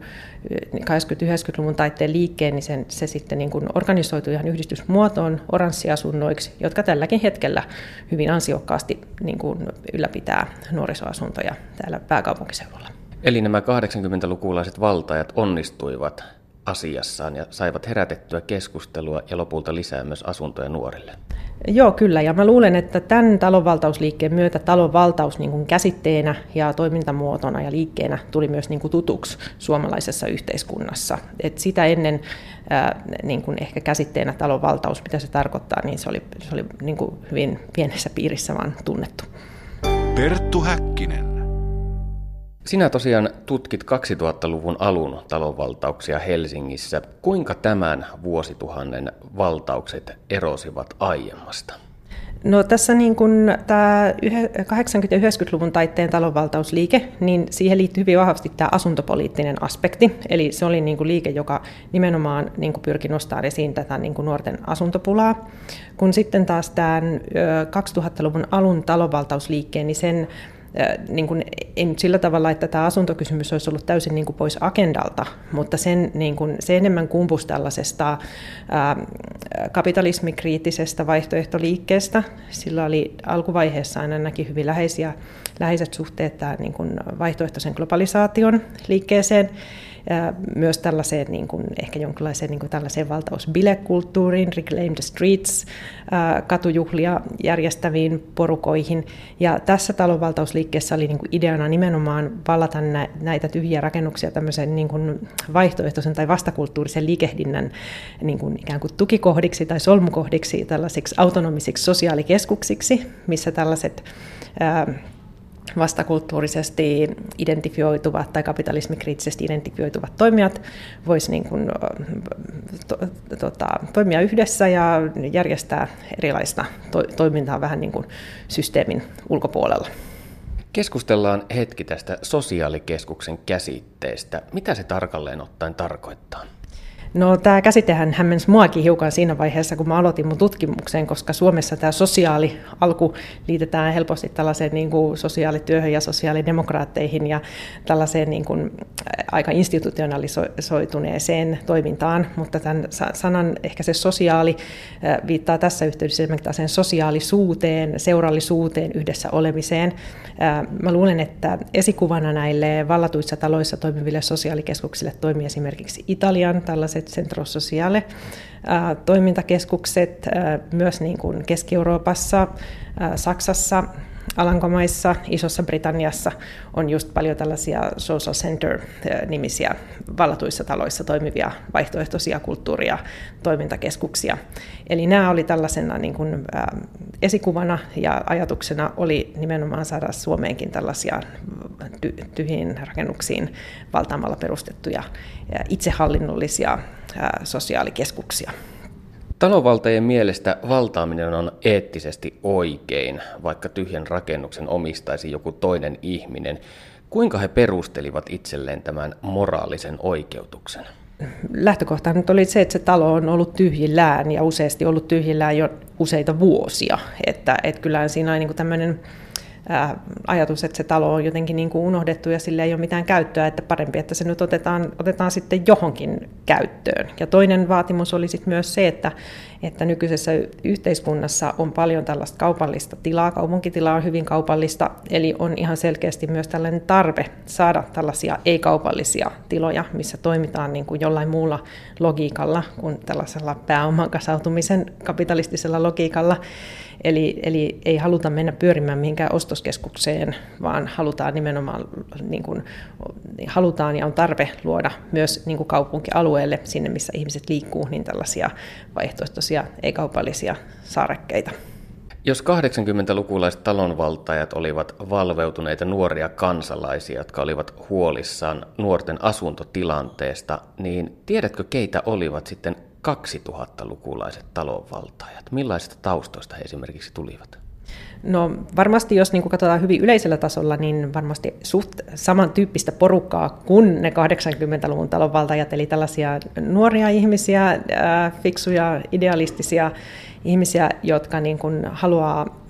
80-90-luvun taitteen liikkeen, niin sen, se sitten niin kuin organisoitui ihan yhdistysmuotoon oranssiasunnoiksi, jotka tälläkin hetkellä hyvin ansiokkaasti niin kuin ylläpitää nuorisoasuntoja täällä pääkaupunkiseudulla. Eli nämä 80-lukulaiset valtajat onnistuivat asiassaan ja saivat herätettyä keskustelua ja lopulta lisää myös asuntoja nuorille. Joo, kyllä. Ja mä luulen, että tämän talonvaltausliikkeen myötä talonvaltaus niin kuin käsitteenä ja toimintamuotona ja liikkeenä tuli myös niin kuin tutuksi suomalaisessa yhteiskunnassa. Et sitä ennen ää, niin kuin ehkä käsitteenä talonvaltaus, mitä se tarkoittaa, niin se oli, se oli niin kuin hyvin pienessä piirissä vaan tunnettu. Perttu Häkkinen. Sinä tosiaan tutkit 2000-luvun alun talonvaltauksia Helsingissä. Kuinka tämän vuosituhannen valtaukset erosivat aiemmasta? No tässä niin kun tämä 80- ja 90-luvun taitteen talonvaltausliike, niin siihen liittyy hyvin vahvasti tämä asuntopoliittinen aspekti. Eli se oli niin kuin liike, joka nimenomaan niin kuin pyrki nostamaan esiin tätä niin kuin nuorten asuntopulaa. Kun sitten taas tämän 2000-luvun alun talonvaltausliikkeen, niin sen niin kuin, nyt sillä tavalla, että tämä asuntokysymys olisi ollut täysin niin kuin pois agendalta, mutta sen, niin kuin, se enemmän kumpus tällaisesta ää, kapitalismikriittisestä vaihtoehtoliikkeestä. Sillä oli alkuvaiheessa aina näki hyvin läheisiä, läheiset suhteet tämän niin kuin vaihtoehtoisen globalisaation liikkeeseen myös tällaiseen niin kuin, ehkä jonkinlaiseen niin kuin tällaiseen valtausbilekulttuuriin, Reclaim the Streets, katujuhlia järjestäviin porukoihin. Ja tässä talonvaltausliikkeessä oli niin kuin ideana nimenomaan vallata näitä tyhjiä rakennuksia tämmöisen niin kuin vaihtoehtoisen tai vastakulttuurisen liikehdinnän niin kuin ikään kuin tukikohdiksi tai solmukohdiksi, tällaisiksi autonomisiksi sosiaalikeskuksiksi, missä tällaiset vastakulttuurisesti identifioituvat tai kapitalismikriittisesti identifioituvat toimijat voisi niin kuin, to, tota, toimia yhdessä ja järjestää erilaista to, toimintaa vähän niin kuin systeemin ulkopuolella. Keskustellaan hetki tästä sosiaalikeskuksen käsitteestä. Mitä se tarkalleen ottaen tarkoittaa? No tämä käsitehän hämmensi muakin hiukan siinä vaiheessa, kun mä aloitin mun tutkimuksen, koska Suomessa tämä sosiaali alku liitetään helposti tällaiseen niin kuin sosiaalityöhön ja sosiaalidemokraatteihin ja tällaiseen niin kuin aika institutionalisoituneeseen toimintaan, mutta tämän sanan ehkä se sosiaali viittaa tässä yhteydessä sen sosiaalisuuteen, seurallisuuteen, yhdessä olemiseen. Mä luulen, että esikuvana näille vallatuissa taloissa toimiville sosiaalikeskuksille toimii esimerkiksi Italian tällaiset Centro Sociale toimintakeskukset myös niin kuin Keski-Euroopassa, Saksassa, Alankomaissa, Isossa Britanniassa on just paljon tällaisia social center-nimisiä vallatuissa taloissa toimivia vaihtoehtoisia kulttuuri- ja toimintakeskuksia. Eli nämä oli tällaisena niin kuin, esikuvana ja ajatuksena oli nimenomaan saada Suomeenkin tällaisia tyhjiin rakennuksiin valtaamalla perustettuja itsehallinnollisia sosiaalikeskuksia. Talonvaltajien mielestä valtaaminen on eettisesti oikein, vaikka tyhjän rakennuksen omistaisi joku toinen ihminen. Kuinka he perustelivat itselleen tämän moraalisen oikeutuksen? Lähtökohta nyt oli se, että se talo on ollut tyhjillään ja useasti ollut tyhjillään jo useita vuosia. Että, että kyllähän siinä on niin tämmöinen ajatus, että se talo on jotenkin niin kuin unohdettu ja sille ei ole mitään käyttöä, että parempi, että se nyt otetaan, otetaan sitten johonkin käyttöön. Ja toinen vaatimus oli sitten myös se, että, että nykyisessä yhteiskunnassa on paljon tällaista kaupallista tilaa, kaupunkitila on hyvin kaupallista, eli on ihan selkeästi myös tällainen tarve saada tällaisia ei-kaupallisia tiloja, missä toimitaan niin kuin jollain muulla logiikalla kuin tällaisella pääoman kasautumisen kapitalistisella logiikalla. Eli, eli ei haluta mennä pyörimään mihinkään ostoskeskukseen, vaan halutaan nimenomaan, niin kuin, halutaan ja on tarve luoda myös niin kuin kaupunkialueelle, sinne missä ihmiset liikkuu, niin tällaisia vaihtoehtoisia ei-kaupallisia saarekkeita. Jos 80-lukulaiset talonvaltajat olivat valveutuneita nuoria kansalaisia, jotka olivat huolissaan nuorten asuntotilanteesta, niin tiedätkö keitä olivat sitten 2000-lukulaiset talonvaltajat? Millaisista taustoista he esimerkiksi tulivat? No varmasti, jos niin katsotaan hyvin yleisellä tasolla, niin varmasti suht samantyyppistä porukkaa kuin ne 80-luvun talonvaltajat, eli tällaisia nuoria ihmisiä, fiksuja, idealistisia ihmisiä, jotka niin kuin haluaa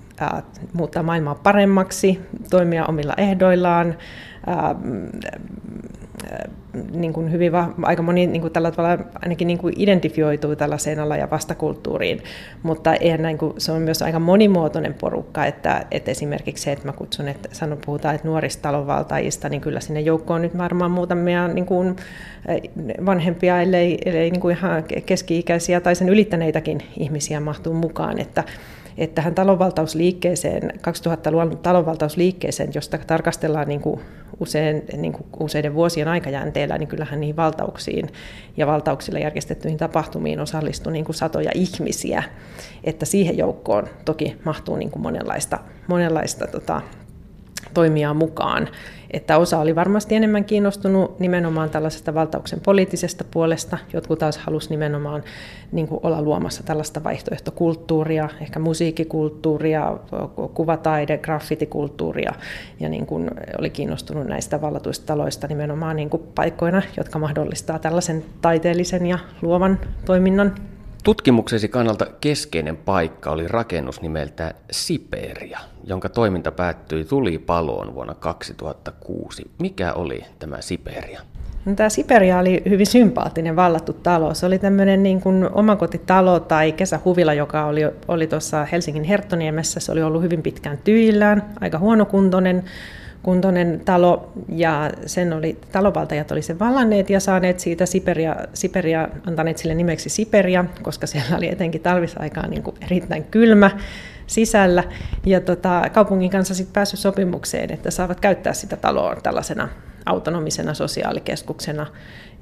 muuttaa maailmaa paremmaksi, toimia omilla ehdoillaan, niin kuin hyvin vah, aika moni niin kuin tällä tavalla ainakin niin kuin identifioituu tällaiseen ala- ja vastakulttuuriin, mutta eihän näin kuin, se on myös aika monimuotoinen porukka, että, että esimerkiksi se, että mä kutsun, että sanon, puhutaan että nuorista talonvaltajista, niin kyllä sinne joukkoon nyt varmaan muutamia niin kuin vanhempia, ellei, ellei niin kuin ihan keski-ikäisiä tai sen ylittäneitäkin ihmisiä mahtuu mukaan, että että tähän talonvaltausliikkeeseen, 2000-luvun talonvaltausliikkeeseen, josta tarkastellaan niin kuin usein, niin kuin useiden vuosien aikajänteellä, niin kyllähän niihin valtauksiin ja valtauksilla järjestettyihin tapahtumiin osallistui niin kuin satoja ihmisiä. Että siihen joukkoon toki mahtuu niin kuin monenlaista, monenlaista tota, toimia mukaan että osa oli varmasti enemmän kiinnostunut nimenomaan tällaisesta valtauksen poliittisesta puolesta, jotkut taas halusi nimenomaan niin kuin olla luomassa tällaista vaihtoehtokulttuuria, ehkä musiikkikulttuuria, kuvataide, graffitikulttuuria, ja niin kuin oli kiinnostunut näistä vallatuista taloista nimenomaan niin kuin paikkoina, jotka mahdollistaa tällaisen taiteellisen ja luovan toiminnan. Tutkimuksesi kannalta keskeinen paikka oli rakennus nimeltä Siperia, jonka toiminta päättyi tulipaloon vuonna 2006. Mikä oli tämä Siperia? No, tämä Siperia oli hyvin sympaattinen vallattu talo. Se oli tämmöinen niin kuin omakotitalo tai kesähuvila, joka oli, oli tuossa Helsingin Herttoniemessä. Se oli ollut hyvin pitkään tyillään, aika huonokuntoinen kuntoinen talo ja sen oli, talovaltajat oli sen vallanneet ja saaneet siitä Siperia, Siperia antaneet sille nimeksi Siperia, koska siellä oli etenkin talvisaikaan niin kuin erittäin kylmä sisällä. Ja tota, kaupungin kanssa sitten päässyt sopimukseen, että saavat käyttää sitä taloa tällaisena autonomisena sosiaalikeskuksena.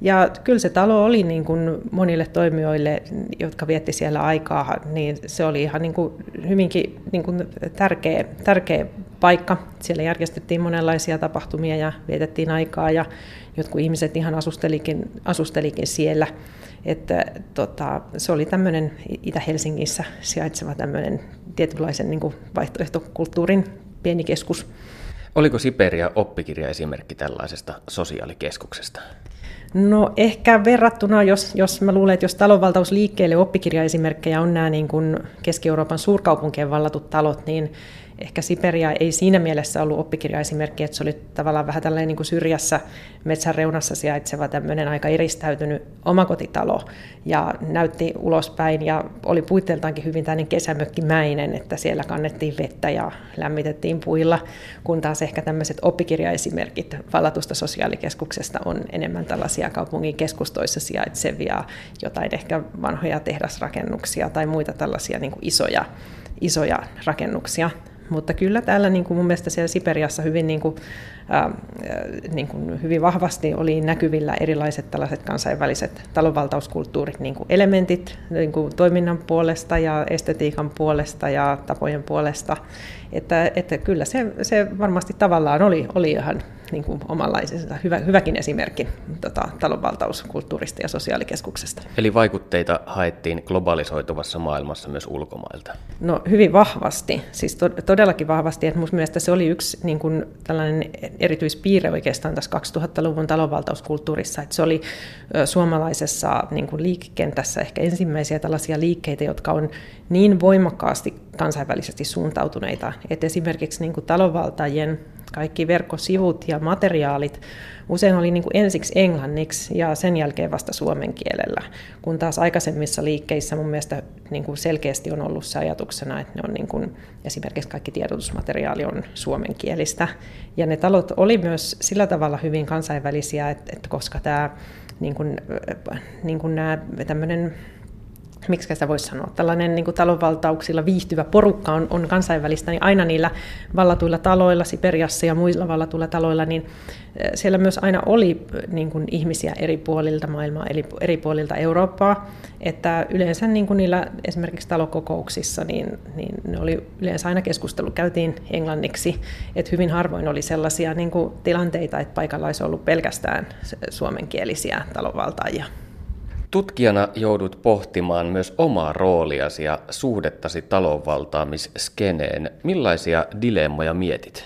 Ja kyllä se talo oli niin kuin monille toimijoille, jotka vietti siellä aikaa, niin se oli ihan niin kuin hyvinkin niin kuin tärkeä, tärkeä paikka. Siellä järjestettiin monenlaisia tapahtumia ja vietettiin aikaa ja jotkut ihmiset ihan asustelikin, asustelikin siellä. Että, tota, se oli tämmöinen Itä-Helsingissä sijaitseva tämmöinen tietynlaisen niin kuin vaihtoehtokulttuurin pieni keskus. Oliko Siperia oppikirja esimerkki tällaisesta sosiaalikeskuksesta? No ehkä verrattuna, jos, jos mä luulen, että jos talonvaltausliikkeelle oppikirjaesimerkkejä on nämä niin kuin Keski-Euroopan suurkaupunkien vallatut talot, niin ehkä Siperia ei siinä mielessä ollut oppikirjaesimerkki, että se oli tavallaan vähän tällainen niin kuin syrjässä metsän reunassa sijaitseva tämmöinen aika eristäytynyt omakotitalo. Ja näytti ulospäin ja oli puitteiltaankin hyvin tämmöinen kesämökkimäinen, että siellä kannettiin vettä ja lämmitettiin puilla, kun taas ehkä tämmöiset oppikirjaesimerkit vallatusta sosiaalikeskuksesta on enemmän tällaisia kaupungin keskustoissa sijaitsevia, jotain ehkä vanhoja tehdasrakennuksia tai muita tällaisia niin kuin isoja, isoja rakennuksia, mutta kyllä täällä niin kuin mun mielestä siellä Siperiassa hyvin, niin kuin, niin kuin hyvin vahvasti oli näkyvillä erilaiset tällaiset kansainväliset talonvaltauskulttuurit, niin kuin elementit niin kuin toiminnan puolesta ja estetiikan puolesta ja tapojen puolesta. Että, että kyllä se, se varmasti tavallaan oli, oli ihan niin kuin omanlaisensa hyvä, hyväkin esimerkki tota, talonvaltauskulttuurista ja sosiaalikeskuksesta. Eli vaikutteita haettiin globalisoituvassa maailmassa myös ulkomailta? No hyvin vahvasti, siis to, todellakin vahvasti. Että mielestä se oli yksi niin kuin, tällainen erityispiirre oikeastaan tässä 2000-luvun talonvaltauskulttuurissa, että se oli suomalaisessa niin kuin liikekentässä ehkä ensimmäisiä tällaisia liikkeitä, jotka on niin voimakkaasti kansainvälisesti suuntautuneita, että esimerkiksi niin kuin talonvaltajien kaikki verkkosivut ja materiaalit usein oli niin kuin ensiksi englanniksi ja sen jälkeen vasta suomen kielellä, kun taas aikaisemmissa liikkeissä mun mielestä niin kuin selkeästi on ollut se ajatuksena, että ne on niin kuin, esimerkiksi kaikki tiedotusmateriaali on suomenkielistä. Ja ne talot oli myös sillä tavalla hyvin kansainvälisiä, että, että koska tämä niin kuin, niin kuin nämä tämmöinen miksi sitä voisi sanoa, tällainen niin kuin talonvaltauksilla viihtyvä porukka on, on kansainvälistä, niin aina niillä vallatuilla taloilla, Siperiassa ja muilla vallatuilla taloilla, niin eh, siellä myös aina oli niin kuin ihmisiä eri puolilta maailmaa, eri, eri puolilta Eurooppaa, että yleensä niin kuin niillä esimerkiksi talokokouksissa, niin, niin ne oli yleensä aina keskustelu käytiin englanniksi, että hyvin harvoin oli sellaisia niin kuin tilanteita, että paikalla olisi ollut pelkästään suomenkielisiä talonvaltaajia. Tutkijana joudut pohtimaan myös omaa rooliasi ja suhdettasi talonvaltaamisskeneen. Millaisia dilemmoja mietit?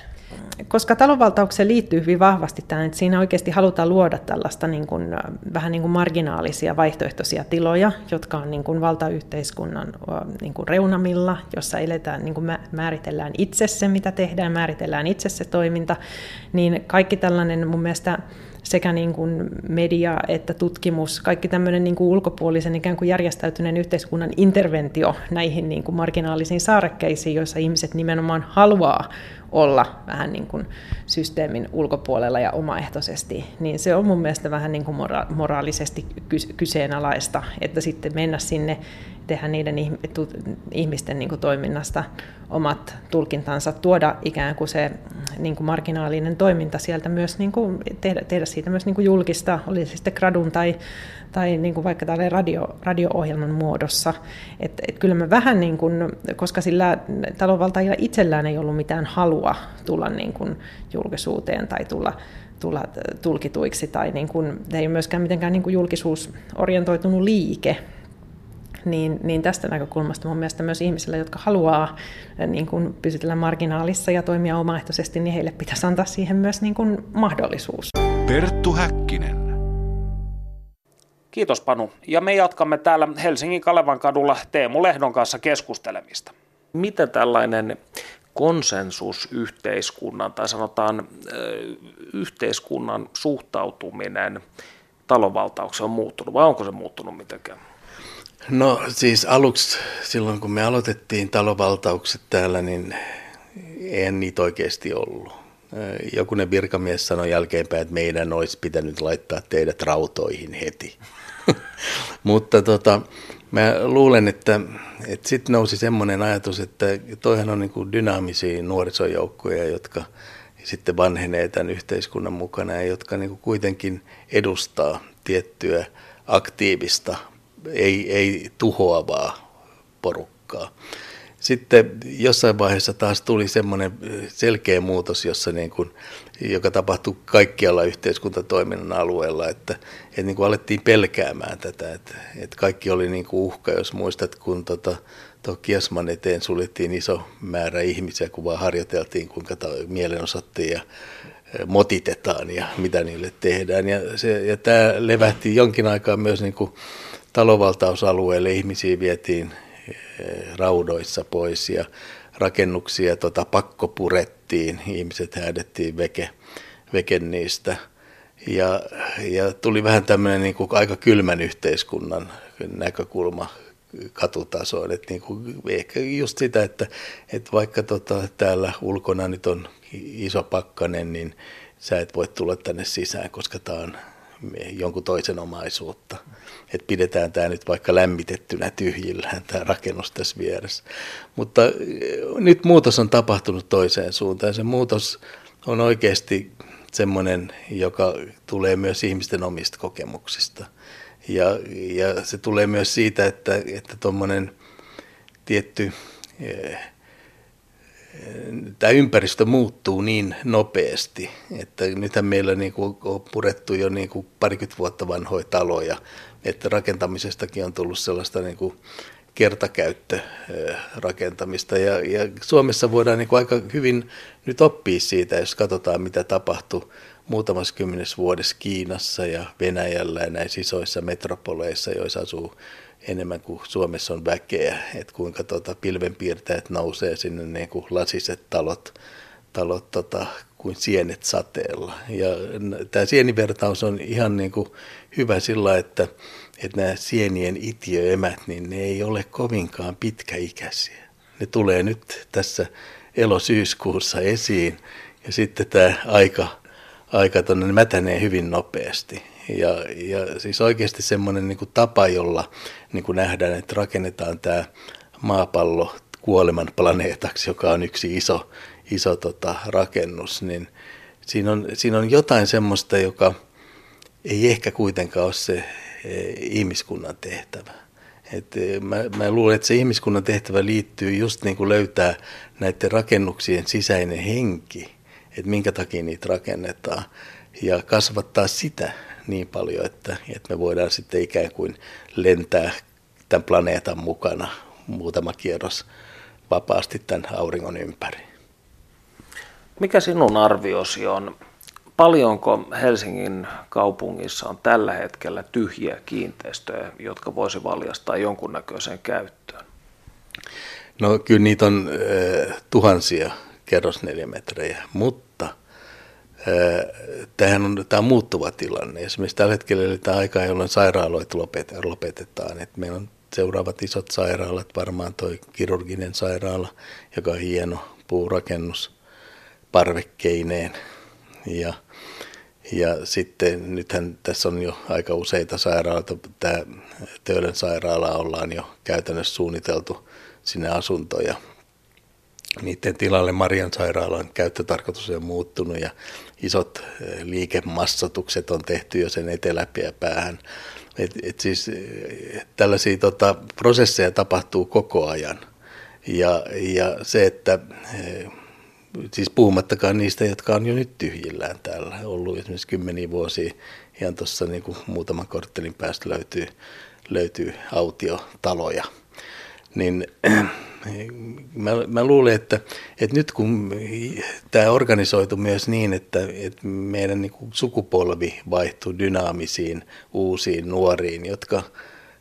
Koska talonvaltaukseen liittyy hyvin vahvasti tämä, että siinä oikeasti halutaan luoda tällaista niin kuin, vähän niin kuin marginaalisia vaihtoehtoisia tiloja, jotka on niin kuin valtayhteiskunnan niin kuin reunamilla, jossa eletään, niin kuin määritellään itse se, mitä tehdään, määritellään itse se toiminta, niin kaikki tällainen mun mielestä sekä niin kuin media että tutkimus, kaikki tämmöinen niin kuin ulkopuolisen ikään kuin järjestäytyneen yhteiskunnan interventio näihin niin kuin marginaalisiin saarekkeisiin, joissa ihmiset nimenomaan haluaa olla vähän niin kuin systeemin ulkopuolella ja omaehtoisesti, niin se on mun mielestä vähän niin kuin mora- moraalisesti kyseenalaista, että sitten mennä sinne, tehdä niiden ihmisten niin kuin toiminnasta omat tulkintansa, tuoda ikään kuin se niin kuin marginaalinen toiminta sieltä myös, niin kuin, tehdä, tehdä siitä myös niin kuin julkista, oli se sitten gradun tai, tai niin kuin vaikka tällainen radio, radio-ohjelman muodossa. Et, et kyllä mä vähän, niin kuin, koska sillä talonvaltaajilla itsellään ei ollut mitään halua tulla niin kuin julkisuuteen tai tulla tulla tulkituiksi, tai niin kuin, ei myöskään mitenkään niin kuin julkisuusorientoitunut liike, niin, niin tästä näkökulmasta mun mielestä myös ihmisille, jotka haluaa niin kuin pysytellä marginaalissa ja toimia omaehtoisesti, niin heille pitäisi antaa siihen myös niin kuin mahdollisuus. Perttu Häkkinen. Kiitos Panu. Ja me jatkamme täällä Helsingin Kalevan kadulla Teemu Lehdon kanssa keskustelemista. Mitä tällainen konsensusyhteiskunnan tai sanotaan yhteiskunnan suhtautuminen talonvaltaukseen on muuttunut vai onko se muuttunut mitenkään? No siis aluksi silloin kun me aloitettiin talovaltaukset täällä, niin en niitä oikeasti ollut. Jokunen virkamies sanoi jälkeenpäin, että meidän olisi pitänyt laittaa teidät rautoihin heti. Mutta tota, mä luulen, että, että sitten nousi semmoinen ajatus, että toihan on niin dynaamisia nuorisojoukkoja, jotka sitten vanhenee tämän yhteiskunnan mukana ja jotka niin kuitenkin edustaa tiettyä aktiivista ei, ei tuhoavaa porukkaa. Sitten jossain vaiheessa taas tuli semmoinen selkeä muutos, jossa niin kuin, joka tapahtui kaikkialla yhteiskuntatoiminnan alueella, että, että niin kuin alettiin pelkäämään tätä, että, että kaikki oli niin kuin uhka, jos muistat, kun tota, Kiasman eteen suljettiin iso määrä ihmisiä, kun vaan harjoiteltiin, kuinka mielenosoittiin ja motitetaan ja mitä niille tehdään. Ja, se, ja tämä levähti jonkin aikaa myös niin kuin talovaltausalueelle ihmisiä vietiin eh, raudoissa pois ja rakennuksia tota, pakko purettiin, ihmiset häädettiin veke, veke niistä. Ja, ja tuli vähän tämmöinen niin kuin aika kylmän yhteiskunnan näkökulma katutasoon. Että niin kuin, ehkä just sitä, että, että vaikka tota, täällä ulkona nyt on iso pakkanen, niin sä et voi tulla tänne sisään, koska tämä on jonkun toisen omaisuutta. Että pidetään tämä nyt vaikka lämmitettynä tyhjillään tämä rakennus tässä vieressä. Mutta eh, nyt muutos on tapahtunut toiseen suuntaan. Se muutos on oikeasti semmoinen, joka tulee myös ihmisten omista kokemuksista. Ja, ja se tulee myös siitä, että tuommoinen että tietty eh, tämä ympäristö muuttuu niin nopeasti, että nythän meillä niin kuin on purettu jo niin kuin parikymmentä vuotta vanhoja taloja, että rakentamisestakin on tullut sellaista niin kuin kertakäyttörakentamista. Ja, ja Suomessa voidaan niin kuin aika hyvin nyt oppia siitä, jos katsotaan mitä tapahtui muutamassa kymmenes vuodessa Kiinassa ja Venäjällä ja näissä isoissa metropoleissa, joissa asuu enemmän kuin Suomessa on väkeä, että kuinka tota pilvenpiirtäjät nousee sinne niin kuin lasiset talot, talot tota, kuin sienet sateella. Ja tämä sienivertaus on ihan niin kuin hyvä sillä, että, että nämä sienien itiöemät, niin ne ei ole kovinkaan pitkäikäisiä. Ne tulee nyt tässä elosyyskuussa esiin ja sitten tämä aika, aika tonne mätänee hyvin nopeasti. Ja, ja siis oikeasti semmoinen niin tapa, jolla niin kuin nähdään, että rakennetaan tämä maapallo kuoleman planeetaksi, joka on yksi iso, iso tota, rakennus, niin siinä on, siinä on jotain semmoista, joka ei ehkä kuitenkaan ole se ihmiskunnan tehtävä. Et e, mä, mä luulen, että se ihmiskunnan tehtävä liittyy just niin kuin löytää näiden rakennuksien sisäinen henki, että minkä takia niitä rakennetaan, ja kasvattaa sitä niin paljon, että, että me voidaan sitten ikään kuin lentää tämän planeetan mukana muutama kierros vapaasti tämän auringon ympäri. Mikä sinun arviosi on? Paljonko Helsingin kaupungissa on tällä hetkellä tyhjiä kiinteistöjä, jotka voisi valjastaa jonkunnäköiseen käyttöön? No kyllä niitä on äh, tuhansia kerrosneliömetrejä, mutta Tämähän on, tämä on muuttuva tilanne. Esimerkiksi tällä hetkellä eli tämä aika, jolloin sairaaloita lopetetaan. Että meillä on seuraavat isot sairaalat, varmaan tuo kirurginen sairaala, joka on hieno puurakennus parvekkeineen. Ja, ja sitten nythän tässä on jo aika useita sairaaloita. Tämä Töölön sairaala ollaan jo käytännössä suunniteltu sinne asuntoja niiden tilalle Marian sairaalan käyttötarkoitus on muuttunut ja isot eh, liikemassatukset on tehty jo sen eteläpäähän. Et, et siis eh, tällaisia tota, prosesseja tapahtuu koko ajan. Ja, ja se, että eh, siis puhumattakaan niistä, jotka on jo nyt tyhjillään täällä, ollut esimerkiksi kymmeniä vuosia, ihan tuossa niin kuin muutaman korttelin päästä löytyy, löytyy autiotaloja, niin <clears throat> mä, mä luulen, että, että nyt kun tämä organisoitu myös niin, että, että meidän niin sukupolvi vaihtuu dynaamisiin uusiin nuoriin, jotka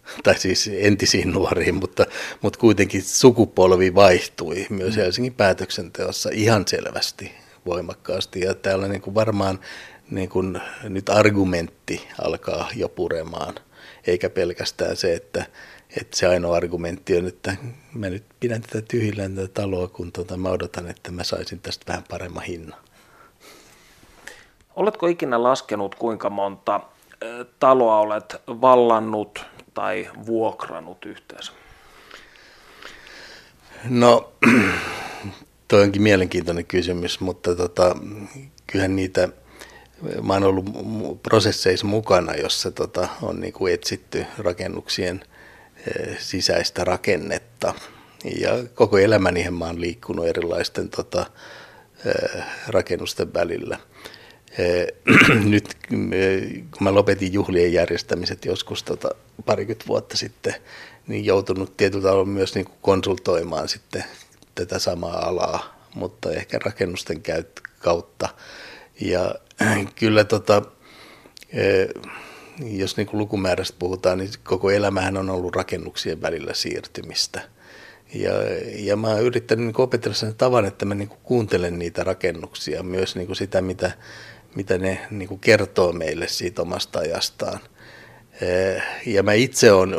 <laughs> tai siis entisiin nuoriin, mutta, mutta kuitenkin sukupolvi vaihtui myös Helsingin päätöksenteossa ihan selvästi voimakkaasti. Ja täällä niin kuin varmaan niin kuin nyt argumentti alkaa jo puremaan, eikä pelkästään se, että, että se ainoa argumentti on, että mä nyt pidän tätä tyhjillään tätä taloa, kun tota, mä odotan, että mä saisin tästä vähän paremman hinnan. Oletko ikinä laskenut, kuinka monta taloa olet vallannut tai vuokrannut yhteensä? No, <clears throat> toi onkin mielenkiintoinen kysymys, mutta tota, kyllähän niitä, mä oon ollut prosesseissa mukana, jossa tota, on niin kuin etsitty rakennuksien – Eh, sisäistä rakennetta. Ja koko elämäni mä oon liikkunut erilaisten tota, eh, rakennusten välillä. Eh, <clears throat> nyt kun mä lopetin juhlien järjestämiset joskus tota, parikymmentä vuotta sitten, niin joutunut tietyllä tavalla myös niin kuin konsultoimaan sitten tätä samaa alaa, mutta ehkä rakennusten kautta. Ja <clears throat> kyllä tota, jos niin kuin lukumäärästä puhutaan, niin koko elämähän on ollut rakennuksien välillä siirtymistä. Ja, ja mä oon yrittänyt niin opetella sen tavan, että mä niin kuuntelen niitä rakennuksia, myös niin sitä, mitä, mitä ne niin kuin kertoo meille siitä omasta ajastaan. Eh, ja mä itse olen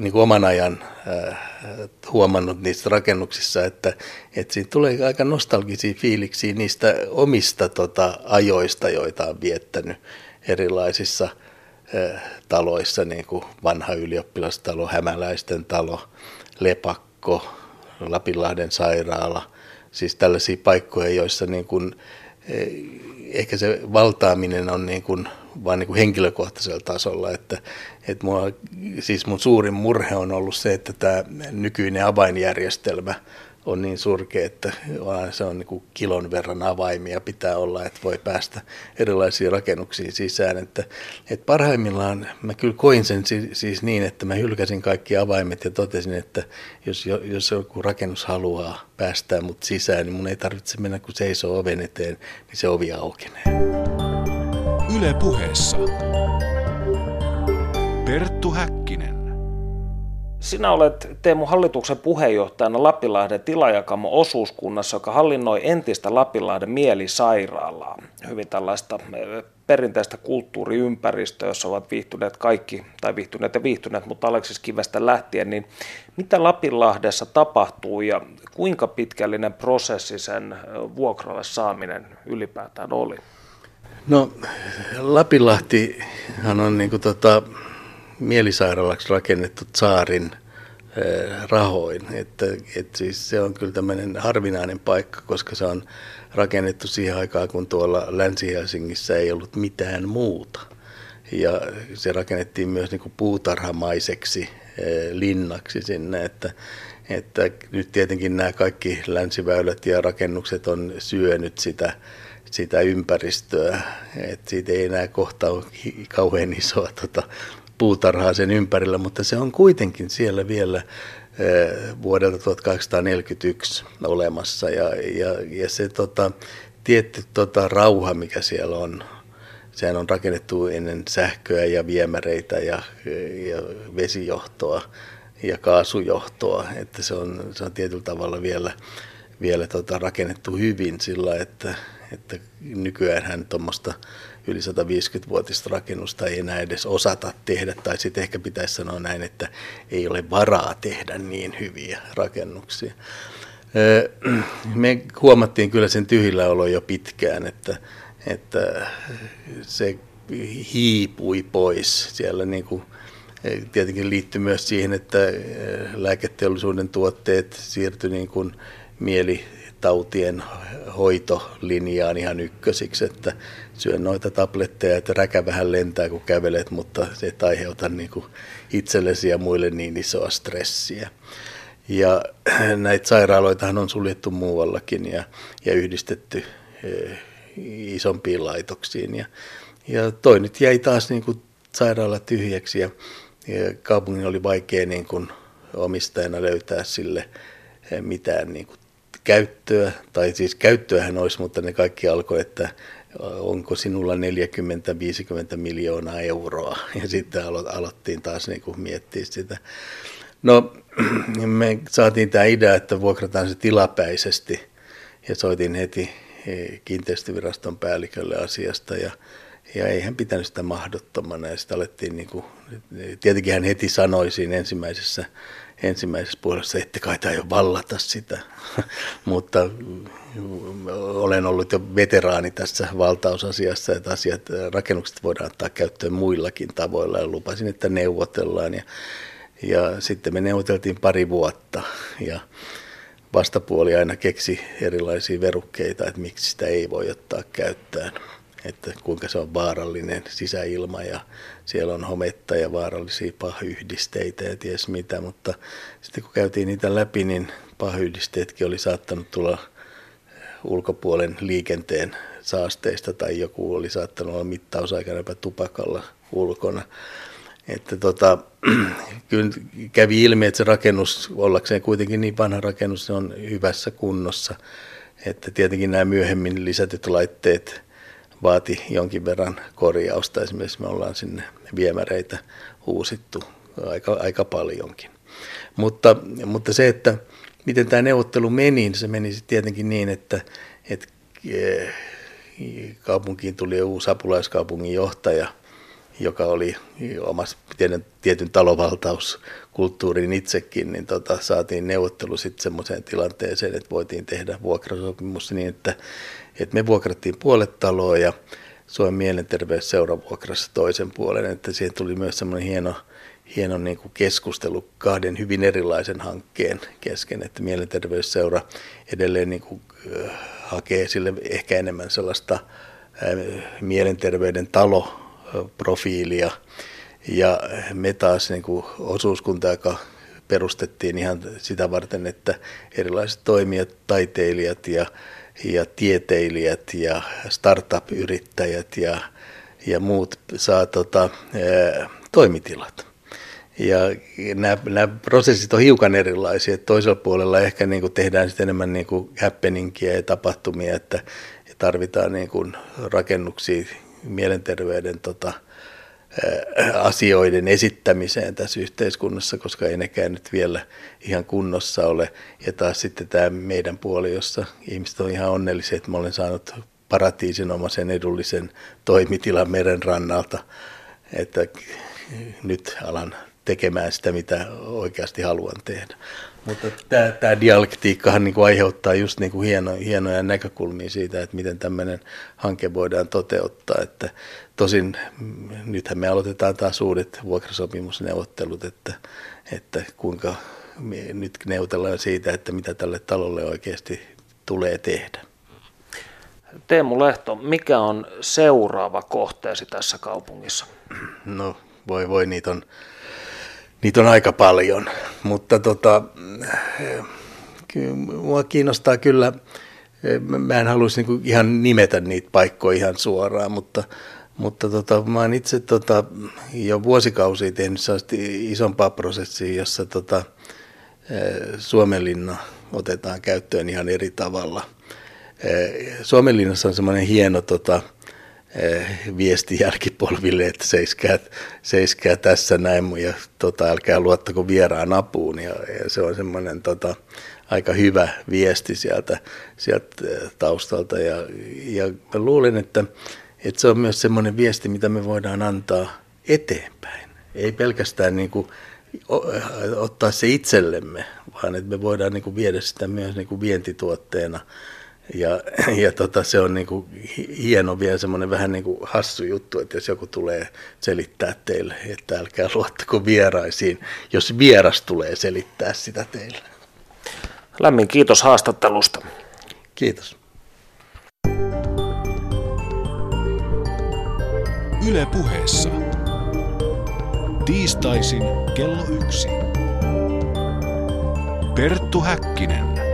niin kuin oman ajan eh, huomannut niissä rakennuksissa, että, että siitä tulee aika nostalgisia fiiliksiä niistä omista tota, ajoista, joita on viettänyt erilaisissa – taloissa, niin kuin vanha ylioppilastalo, Hämäläisten talo, Lepakko, Lapinlahden sairaala, siis tällaisia paikkoja, joissa niin kuin, ehkä se valtaaminen on niin kuin vaan niin kuin henkilökohtaisella tasolla. Että, että mua, siis mun suurin murhe on ollut se, että tämä nykyinen avainjärjestelmä on niin surkea, että se on niin kuin kilon verran avaimia pitää olla, että voi päästä erilaisiin rakennuksiin sisään. Että, että parhaimmillaan mä kyllä koin sen siis niin, että mä hylkäsin kaikki avaimet ja totesin, että jos, jos joku rakennus haluaa päästää mut sisään, niin mun ei tarvitse mennä kun seisoo oven eteen, niin se ovi aukenee. Yle puheessa. Perttu Häkkinen. Sinä olet Teemu hallituksen puheenjohtajana Lapinlahden tilajakamo osuuskunnassa, joka hallinnoi entistä Lapinlahden mielisairaalaa. Hyvin tällaista eh, perinteistä kulttuuriympäristöä, jossa ovat viihtyneet kaikki, tai viihtyneet ja viihtyneet, mutta Aleksis Kivestä lähtien, niin mitä Lapinlahdessa tapahtuu ja kuinka pitkällinen prosessi sen eh, vuokralle saaminen ylipäätään oli? No Lapinlahtihan on niin kuin tota, mielisairaalaksi rakennettu saarin rahoin. Että, että siis se on kyllä tämmöinen harvinainen paikka, koska se on rakennettu siihen aikaan, kun tuolla Länsi-Helsingissä ei ollut mitään muuta. Ja se rakennettiin myös niin kuin puutarhamaiseksi linnaksi sinne, että, että nyt tietenkin nämä kaikki länsiväylät ja rakennukset on syönyt sitä, sitä ympäristöä, että siitä ei enää kohta ole kauhean isoa tota, puutarhaa sen ympärillä, mutta se on kuitenkin siellä vielä eh, vuodelta 1841 olemassa. Ja, ja, ja se tota, tietty tota, rauha, mikä siellä on, sehän on rakennettu ennen sähköä ja viemäreitä ja, ja vesijohtoa ja kaasujohtoa, että se on, se on tietyllä tavalla vielä, vielä tota, rakennettu hyvin sillä, että, että nykyään tuommoista yli 150-vuotista rakennusta ei enää edes osata tehdä, tai sitten ehkä pitäisi sanoa näin, että ei ole varaa tehdä niin hyviä rakennuksia. Me huomattiin kyllä sen tyhjilläolo jo pitkään, että, että se hiipui pois siellä niin kuin, tietenkin liittyy myös siihen, että lääketeollisuuden tuotteet siirtyi niin kuin mieli tautien hoitolinjaan ihan ykkösiksi, että syön noita tabletteja, että räkä vähän lentää kun kävelet, mutta se et aiheuta niin kuin itsellesi ja muille niin isoa stressiä. Ja <clears throat> näitä sairaaloitahan on suljettu muuallakin ja, ja yhdistetty e, isompiin laitoksiin. Ja, ja toi nyt jäi taas niin kuin sairaala tyhjäksi ja, ja kaupungin oli vaikea niin kuin omistajana löytää sille e, mitään niin kuin käyttöä, tai siis käyttöähän olisi, mutta ne kaikki alkoi, että onko sinulla 40-50 miljoonaa euroa, ja sitten alo- aloittiin taas niin kuin miettiä sitä. No, me saatiin tämä idea, että vuokrataan se tilapäisesti, ja soitin heti e, kiinteistöviraston päällikölle asiasta, ja, ja ei hän pitänyt sitä mahdottomana, ja sitten alettiin, niin kuin, tietenkin hän heti sanoi siinä ensimmäisessä ensimmäisessä puolessa, ette kai jo vallata sitä, <laughs> mutta olen ollut jo veteraani tässä valtausasiassa, että asiat, rakennukset voidaan ottaa käyttöön muillakin tavoilla. Ja lupasin, että neuvotellaan. Ja, ja sitten me neuvoteltiin pari vuotta. Ja vastapuoli aina keksi erilaisia verukkeita, että miksi sitä ei voi ottaa käyttöön että kuinka se on vaarallinen sisäilma ja siellä on hometta ja vaarallisia pahyhdisteitä ja ties mitä, mutta sitten kun käytiin niitä läpi, niin pahyhdisteetkin oli saattanut tulla ulkopuolen liikenteen saasteista tai joku oli saattanut olla mittausaikana tupakalla ulkona. Että tota, <clears throat> kyllä kävi ilmi, että se rakennus, ollakseen kuitenkin niin vanha rakennus, se on hyvässä kunnossa. Että tietenkin nämä myöhemmin lisätyt laitteet vaati jonkin verran korjausta. Esimerkiksi me ollaan sinne viemäreitä uusittu aika, aika paljonkin. Mutta, mutta se, että miten tämä neuvottelu meni, niin se meni tietenkin niin, että, että eh, kaupunkiin tuli uusi apulaiskaupungin johtaja, joka oli omassa tietyn, tietyn talovaltauskulttuurin itsekin, niin tota, saatiin neuvottelu sitten semmoiseen tilanteeseen, että voitiin tehdä vuokrasopimus niin, että että me vuokrattiin puolet taloa ja Suomen mielenterveysseura vuokrasi toisen puolen, että siihen tuli myös semmoinen hieno, hieno niin kuin keskustelu kahden hyvin erilaisen hankkeen kesken, että mielenterveysseura edelleen niin kuin, hakee sille ehkä enemmän sellaista mielenterveyden talo profiilia. Ja me taas niin kuin osuuskunta, joka perustettiin ihan sitä varten, että erilaiset toimijat, taiteilijat ja, ja tieteilijät ja startup-yrittäjät ja, ja muut saa tota, toimitilat. Ja nämä, nämä prosessit on hiukan erilaisia. Toisella puolella ehkä niin kuin tehdään sitten enemmän niin kuin happeningia ja tapahtumia, että tarvitaan niin kuin rakennuksia mielenterveyden tota, asioiden esittämiseen tässä yhteiskunnassa, koska ei nekään nyt vielä ihan kunnossa ole. Ja taas sitten tämä meidän puoli, jossa ihmiset on ihan onnellisia, että mä olen saanut paratiisinomaisen edullisen toimitilan meren rannalta, että nyt alan tekemään sitä, mitä oikeasti haluan tehdä. Mutta tämä, dialektiikkahan niin kuin aiheuttaa just niin kuin hieno, hienoja näkökulmia siitä, että miten tämmöinen hanke voidaan toteuttaa. Että tosin mm, nythän me aloitetaan taas uudet vuokrasopimusneuvottelut, että, että kuinka me nyt neuvotellaan siitä, että mitä tälle talolle oikeasti tulee tehdä. Teemu Lehto, mikä on seuraava kohteesi tässä kaupungissa? No voi voi, niitä on niitä on aika paljon, mutta tota, mua kiinnostaa kyllä, mä en haluaisi niinku ihan nimetä niitä paikkoja ihan suoraan, mutta, mutta tota, mä oon itse tota, jo vuosikausia tehnyt isompaa prosessia, jossa tota, Suomenlinna otetaan käyttöön ihan eri tavalla. Suomenlinnassa on semmoinen hieno tota, Eh, viesti jälkipolville, että seiskää, seiskää tässä näin ja tota, älkää luottako vieraan apuun. Ja, ja se on semmoinen tota, aika hyvä viesti sieltä, sieltä eh, taustalta. Ja, ja mä luulen, että, että se on myös semmoinen viesti, mitä me voidaan antaa eteenpäin. Ei pelkästään niin kuin, ottaa se itsellemme, vaan että me voidaan niin kuin viedä sitä myös niin kuin vientituotteena – ja, <clears throat> ja tota, se on niinku hieno vielä semmoinen vähän niinku hassu juttu, että jos joku tulee selittää teille, että älkää luottako vieraisiin, jos vieras tulee selittää sitä teille. Lämmin kiitos haastattelusta. Kiitos. Yle puheessa. Tiistaisin kello yksi. Perttu Häkkinen.